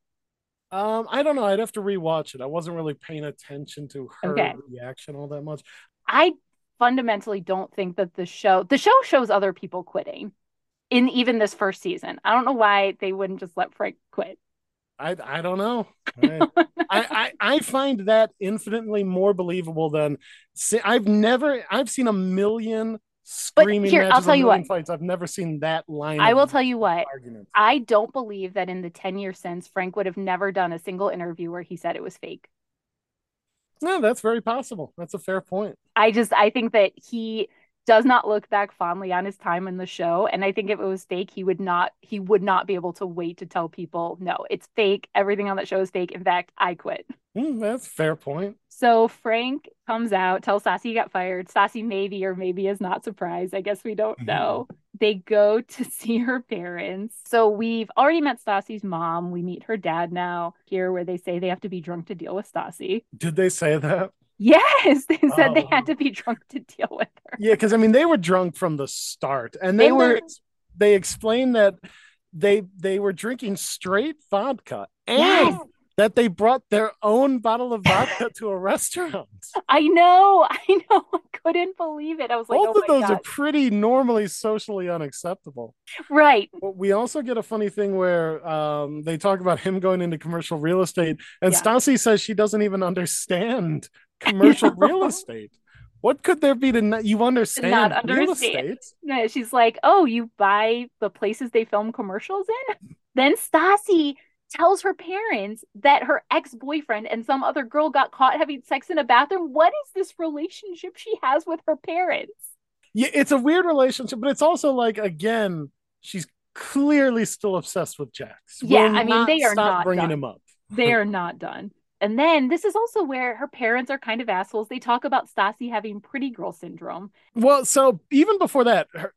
Um, I don't know. I'd have to rewatch it. I wasn't really paying attention to her okay. reaction all that much. I fundamentally don't think that the show the show shows other people quitting in even this first season. I don't know why they wouldn't just let Frank quit. I I don't know. I, I, I find that infinitely more believable than see, I've never I've seen a million screaming but here, I'll tell you what fights. I've never seen that line. I will tell you what. Arguments. I don't believe that in the 10 years since Frank would have never done a single interview where he said it was fake. No, that's very possible. That's a fair point. I just I think that he does not look back fondly on his time in the show and i think if it was fake he would not he would not be able to wait to tell people no it's fake. Everything on that show is fake. In fact i quit. Mm, that's fair point. So frank comes out tells stassi he got fired. Stassi maybe or maybe is not surprised. I guess we don't mm-hmm. know they go to see her parents so we've already met stassi's mom we meet her dad now here where they say they have to be drunk to deal with stassi did they say that Yes, they said they had oh. to be drunk to deal with her. Yeah, because I mean they were drunk from the start, and they were. They explained that they they were drinking straight vodka, and yes. That they brought their own bottle of vodka to a restaurant. I know, I know, I couldn't believe it. I was like, both oh of those God. are pretty normally socially unacceptable, right? We also get a funny thing where um, they talk about him going into commercial real estate, and yeah. Stassi says she doesn't even understand commercial real estate. What could there be to not, you understand, not understand real estate? No, she's like, oh, you buy the places they film commercials in. then Stassi tells her parents that her ex-boyfriend and some other girl got caught having sex in a bathroom. What is this relationship she has with her parents? Yeah, it's a weird relationship, but it's also like again, she's clearly still obsessed with Jax. Yeah, I mean, they are not bringing done. him up. they are not done. And then this is also where her parents are kind of assholes. They talk about Stassi having pretty girl syndrome. Well, so even before that, her,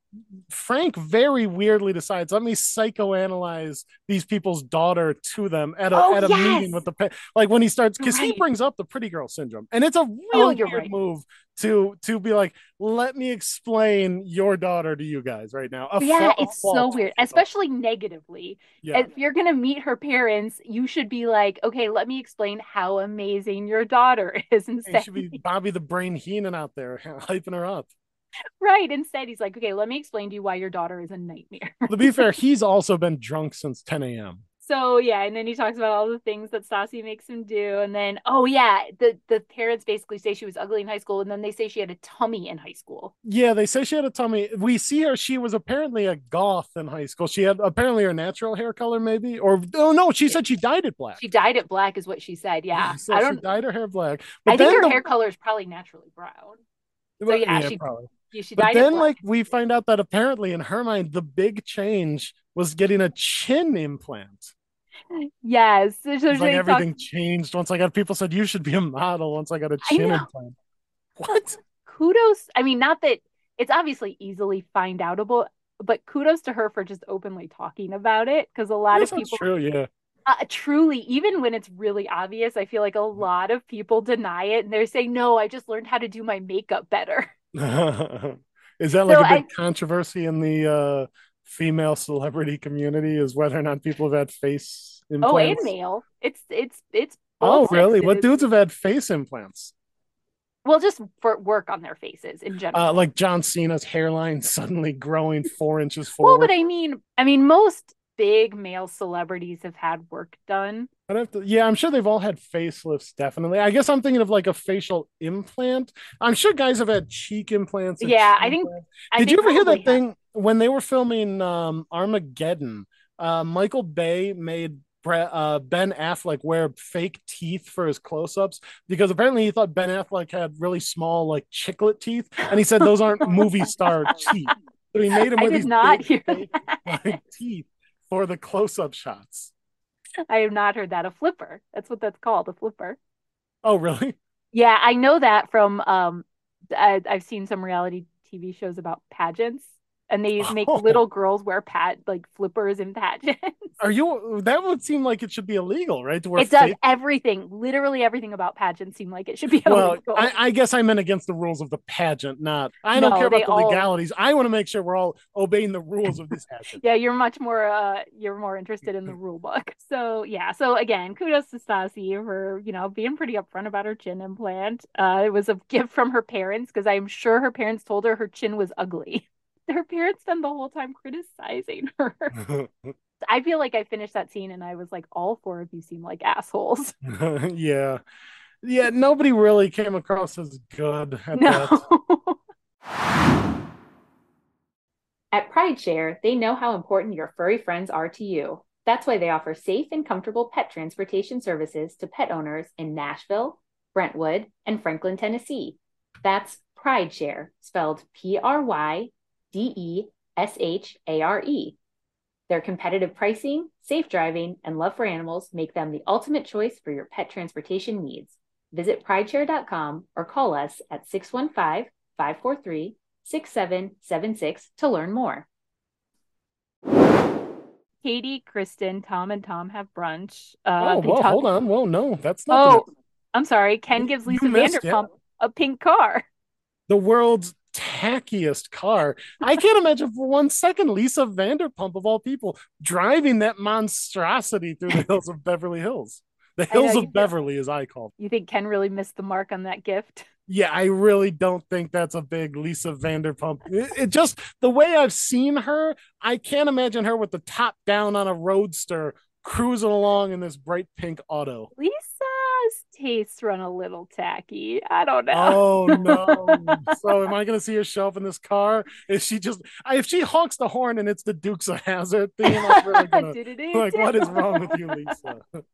Frank very weirdly decides, let me psychoanalyze these people's daughter to them at a, oh, at a yes. meeting with the like when he starts because right. he brings up the pretty girl syndrome, and it's a oh, real oh, weird right. move to to be like, let me explain your daughter to you guys right now. A yeah, fa- it's so weird, especially negatively. Yeah. If you're gonna meet her parents, you should be like, okay, let me explain how amazing your daughter is. Instead, it should be Bobby the Brain Heenan out there hyping her up. Right. Instead, he's like, okay, let me explain to you why your daughter is a nightmare. to be fair, he's also been drunk since 10 a.m. So yeah, and then he talks about all the things that Stassi makes him do, and then oh yeah, the the parents basically say she was ugly in high school, and then they say she had a tummy in high school. Yeah, they say she had a tummy. We see her; she was apparently a goth in high school. She had apparently her natural hair color, maybe, or oh no, she said she dyed it black. She dyed it black, is what she said. Yeah, so I she don't. dyed her hair black. But I think her the- hair color is probably naturally brown. well, yeah, she- probably. But then, like, we find out that apparently in her mind, the big change was getting a chin implant. yes, so, like talk- everything changed once I got people said you should be a model once I got a chin implant. What? kudos. I mean, not that it's obviously easily find outable, but kudos to her for just openly talking about it because a lot Yes, of that's people true. Yeah. uh, truly, even when it's really obvious, I feel like a lot of people deny it and they're saying, "No, I just learned how to do my makeup better." Is that like So a big I- controversy in the uh, female celebrity community? Is whether or not people have had face implants? Oh, and male. It's it's it's. Oh, really? What dudes have had face implants? Well, just for work on their faces in general. Uh, like John Cena's hairline suddenly growing four inches forward. well, but I mean, I mean, most big male celebrities have had work done. I'd have to, yeah, I'm sure they've all had facelifts, definitely. I guess I'm thinking of like a facial implant. I'm sure guys have had cheek implants. Yeah, chin I think- implants. I Did think you ever hear that have- thing when they were filming um, Armageddon? Uh, Michael Bay made Bre- uh, Ben Affleck wear fake teeth for his close-ups because apparently he thought Ben Affleck had really small, like chiclet teeth, and he said those aren't movie star teeth. So he made him I did these not big, hear fake, like, teeth for the close-up shots. I have not heard that. A flipper. That's what that's called. A flipper. Oh, really? Yeah, I know that from um I, I've seen some reality TV shows about pageants and they make Oh. little girls wear pat like flippers in pageants. Are you? That would seem like it should be illegal, right? To wear it does fake- everything, literally everything about pageants seem like it should be Well, illegal. I, I guess I meant against the rules of the pageant, not. I don't care about the all- legalities. I want to make sure we're all obeying the rules of this pageant. yeah, you're much more uh you're more interested in the rule book. So yeah, so again, kudos to Stassi for, you know, being pretty upfront about her chin implant. Uh it was a gift from her parents because I'm sure her parents told her her chin was ugly. Her parents spent the whole time criticizing her. I feel like I finished that scene and I was like, all four of you seem like assholes. yeah, yeah. Nobody really came across as good at that. No. At PrydeShare, they know how important your furry friends are to you. That's why they offer safe and comfortable pet transportation services to pet owners in Nashville, Brentwood, and Franklin, Tennessee. That's PrydeShare, spelled P R Y D E S H A R E. Their competitive pricing, safe driving, and love for animals make them the ultimate choice for your pet transportation needs. Visit prydeshare.com or call us at 615 543 6776 to learn more. Katie, Kristen, Tom, and Tom have brunch. Uh, oh, they whoa, talk- hold on. Whoa, no, that's not Oh, I'm sorry. Ken gives Lisa missed it. Vanderpump a pink car. the world's tackiest car. I can't imagine for one second Lisa Vanderpump, of all people, driving that monstrosity through the hills of Beverly Hills. The I know, hills of. Beverly, as I call them. You think Ken really missed the mark on that gift? Yeah, I really don't think that's a big Lisa Vanderpump. It, it just the way I've seen her, I can't imagine her with the top down on a roadster cruising along in this bright pink auto. Lisa's tastes run a little tacky. I don't know. Oh no! so am I going to see a shelf in this car? Is she just if she honks the horn and it's the Dukes of Hazzard theme? I'm really gonna like, what is wrong with you, Lisa?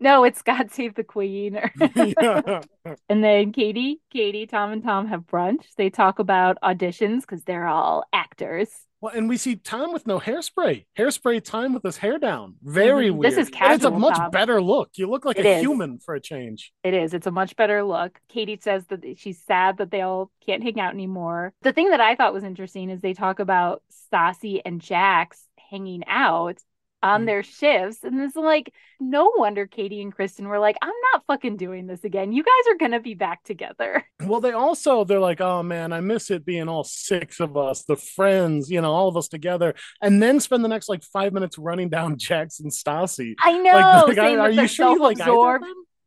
No, it's God Save the Queen. yeah. and then Katie, Katie, Tom, and Tom have brunch. They talk about auditions because they're all actors. Well, and we see Tom with no hairspray. Hairspray time with his hair down. Very Mhm. weird. This is And it's a much Tom. better look. You look like It a is. human for a change. It is. It's a much better look. Katie says that she's sad that they all can't hang out anymore. The thing that I thought was interesting is they talk about Stassi and Jax hanging out on Mhm. their shifts. And it's like, no wonder Katie and Kristen were like, I'm not fucking doing this again. You guys are going to be back together. Well, they also they're like, oh man, I miss it being all six of us, the friends, you know, all of us together, and then spend the next like five minutes running down Jax and Stassi. I know. Like, like, are you sure you like either?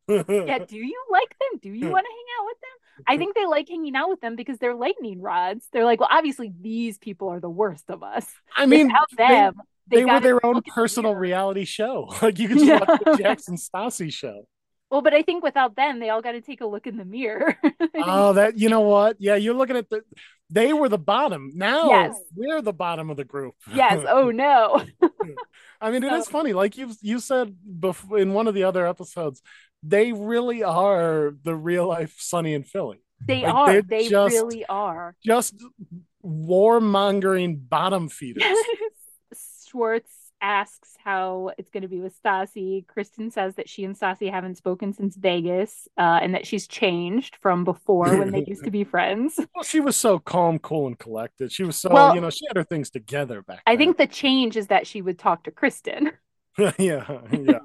Yeah, do you like them? Do you want to hang out with them? I think they like hanging out with them because they're lightning rods. They're like, well, obviously these people are the worst of us. I mean, Without them, they, were their own at the personal reality show. Like you could just Yeah. watch the Jax and Stassi show. Well, but I think without them, they all got to take a look in the mirror. Oh, that you know what? Yeah, you're looking at the. They were the bottom. Now Yes. we're the bottom of the group. yes. Oh no. I mean, it is So- funny. Like you you said before in one of the other episodes, they really are the real life Sunny in Philly. They Like, are. They just- really are. Just warmongering bottom feeders. Schwartz asks how it's going to be with Stassi. Kristen says that she and Stassi haven't spoken since Vegas, uh, and that she's changed from before when they used to be friends. Well, she was so calm, cool, and collected. She was so, Well- you know, she had her things together back I then. think the change is that she would talk to Kristen. yeah, yeah.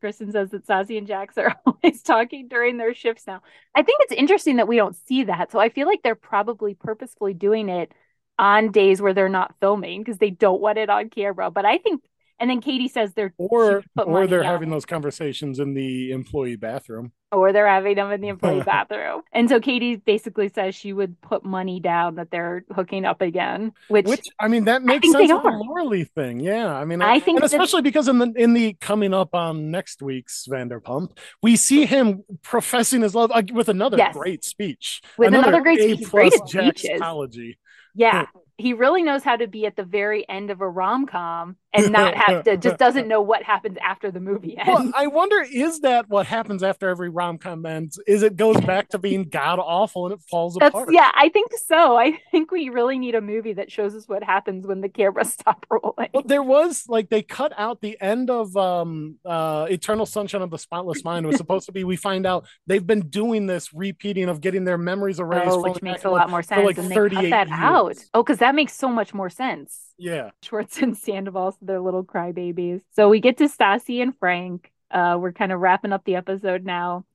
Kristen says that Stassi and Jax are always talking during their shifts now. I think it's interesting that we don't see that. So I feel like they're probably purposefully doing it on days where they're not filming because they don't want it on camera. But I think, and then Katie says they're Or or they're having those conversations in the employee bathroom. or they're having them in the employee bathroom. And so Katie basically says she would put money down that they're hooking up again, which, Which I mean that makes sense with the. Thing. Yeah. I mean I think and that- especially because in the in the coming up on next week's Vanderpump, we see him professing his love like, with another Yes. great speech. With another great A speech. Great speeches. Jaxology. Yeah, he really knows how to be at the very end of a rom com and not have to, just doesn't know what happens after the movie ends. Well, I wonder is that what happens after every rom com ends? Is it goes back to being god awful and it falls That's apart? yeah, I think so. I think we really need a movie that shows us what happens when the cameras stop rolling. Well, there was like they cut out the end of um uh Eternal Sunshine of the Spotless Mind. It was supposed to be we find out they've been doing this repeating of getting their memories erased. Oh, which makes a lot more sense. like and they cut 38 that out. Oh, because that makes so much more sense. Yeah. Schwartz and Sandoval, so they're little crybabies. So we get to Stassi and Frank. Uh, we're kind of wrapping up the episode now.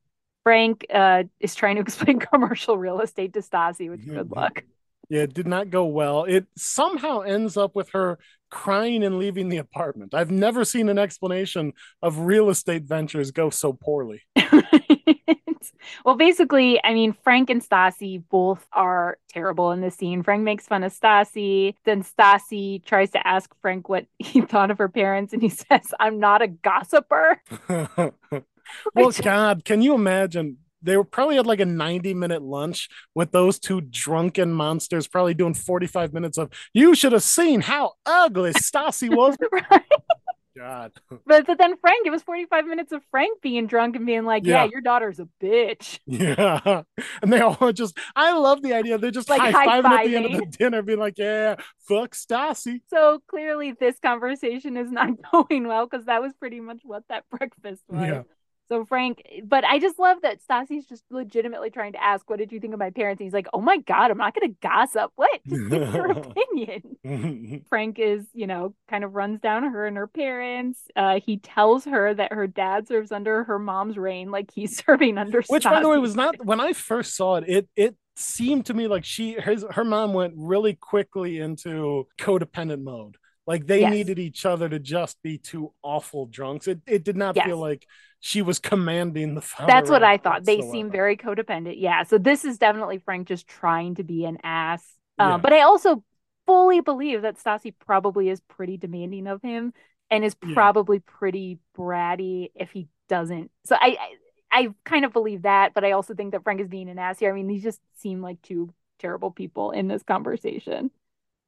Frank uh, is trying to explain commercial real estate to Stassi, which good luck. Yeah, it did not go well. It somehow ends up with her crying and leaving the apartment. I've never seen an explanation of real estate ventures go so poorly. well, basically, I mean, Frank and Stassi both are terrible in this scene. Frank makes fun of Stassi. Then Stassi tries to ask Frank what he thought of her parents, and he says, I'm not a gossiper. well, Which- God, can you imagine? They were probably had like a 90 minute lunch with those two drunken monsters, probably doing 45 minutes of, you should have seen how ugly Stassi was. right? God. But, but then Frank, it was 45 minutes of Frank being drunk and being like, yeah, Yeah. your daughter's a bitch. Yeah. And they all just, I love the idea. They're just Like high fiving at the end of the dinner, being like, yeah, fuck Stassi. So clearly, this conversation is not going well because that was pretty much what that breakfast was. Yeah. So Frank, but I just love that Stassi's just legitimately trying to ask, "What did you think of my parents?" And he's like, "Oh my god, I'm not going to gossip. What? Just give your opinion." Frank is, you know, kind of runs down her and her parents. Uh, he tells her that her dad serves under her mom's reign, like he's serving under. Which, by the way, was not when I first saw it. It it seemed to me like she his her mom went really quickly into codependent mode. Like they Yes. needed each other to just be two awful drunks. It it did not Yes. feel like she was commanding the. That's what I thought. They seem very codependent. Yeah. So this is definitely Frank just trying to be an ass. Uh, Yeah. But I also fully believe that Stassi probably is pretty demanding of him and is Yeah. probably pretty bratty if he doesn't. So I, I I kind of believe that, but I also think that Frank is being an ass here. I mean, these just seem like two terrible people in this conversation.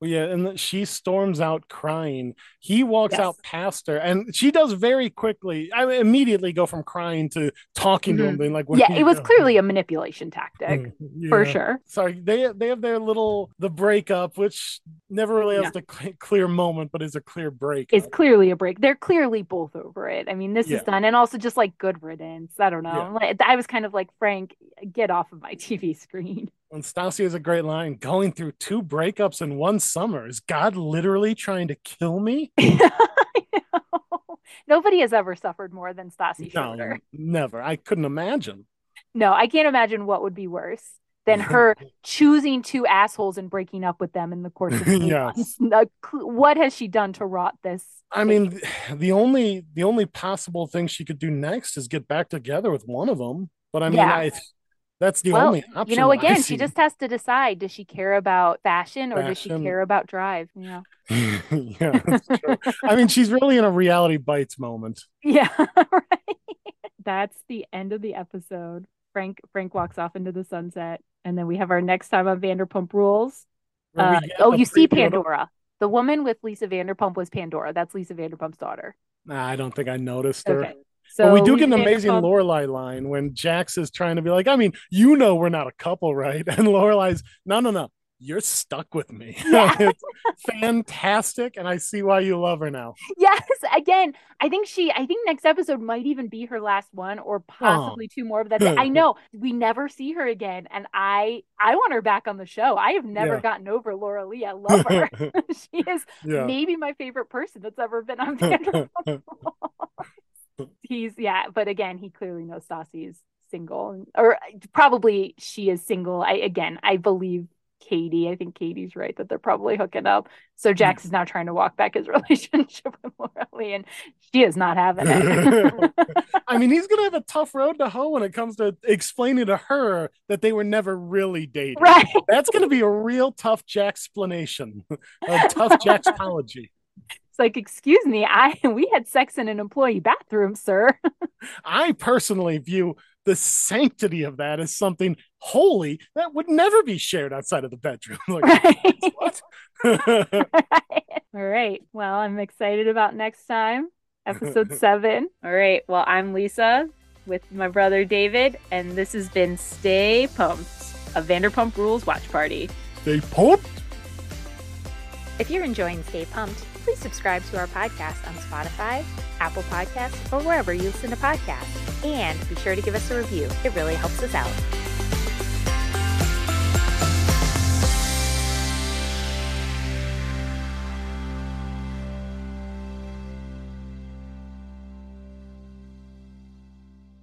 Well, yeah, and she storms out crying. He walks Yes. out past her, and she does very quickly. I mean, immediately go from crying to talking to him, being like, "Where Mm-hmm. yeah, it was going?" clearly a manipulation tactic for sure. Sorry, they they have their little the breakup, which never really has Yeah. the cl- clear moment, but is a clear break. It's clearly a break. They're clearly both over it. I mean, this Yeah. is done, and also just like good riddance. I don't know. Yeah. Like, I was kind of like Frank, get off of my TV screen. And Stassi has a great line: "Going through two breakups in one summer is God literally trying to kill me?" Nobody has ever suffered more than Stassi No, Schroeder. never. I couldn't imagine. No, I can't imagine what would be worse than her choosing two assholes and breaking up with them in the course of months. What has she done to rot this? I mean, the only the only possible thing she could do next is get back together with one of them. But I mean, Yeah. I That's the well, only option. you know, again, she just has to decide: does she care about fashion or does she care about drive? Yeah, yeah, that's true. I mean, she's really in a reality bites moment. yeah, right. That's the end of the episode. Frank Frank walks off into the sunset, and then we have our next time on Vanderpump Rules. Uh, oh, you see of- Pandora. The woman with Lisa Vanderpump was Pandora. That's Lisa Vanderpump's daughter. Nah, I don't think I noticed her. Okay. So but we do get an amazing Vanderpump- Laura-Leigh line when Jax is trying to be like, I mean, you know, we're not a couple, right? And Laura-Leigh's, no, no, no, you're stuck with me. Yeah. it's fantastic, and I see why you love her now. Yes, again, I think she I think next episode might even be her last one or oh. possibly two more, but that's. I know we never see her again and I I want her back on the show. I have never Yeah. gotten over Laura-Leigh. I love her. she is yeah. maybe my favorite person that's ever been on Vanderpump. He's yeah, but again, he clearly knows Stassi is single or probably she is single. I again, I believe Katie. I think Katie's right that they're probably hooking up. So Jax hmm. is now trying to walk back his relationship with Lee, and she is not having it. I mean, he's gonna have a tough road to hoe when it comes to explaining to her that they were never really dating. right. That's gonna be a real tough Jax explanation, a tough Jax apology. It's like, excuse me, I we had sex in an employee bathroom, sir. I personally view the sanctity of that as something holy that would never be shared outside of the bedroom. Like, right. what? All right. Well, I'm excited about next time, episode seven. All right. Well, I'm Lisa with my brother David, and this has been Stay Pumped, a Vanderpump Rules watch party. Stay pumped. If you're enjoying Stay Pumped, please subscribe to our podcast on Spotify, Apple Podcasts, or wherever you listen to podcasts. And be sure to give us a review. It really helps us out.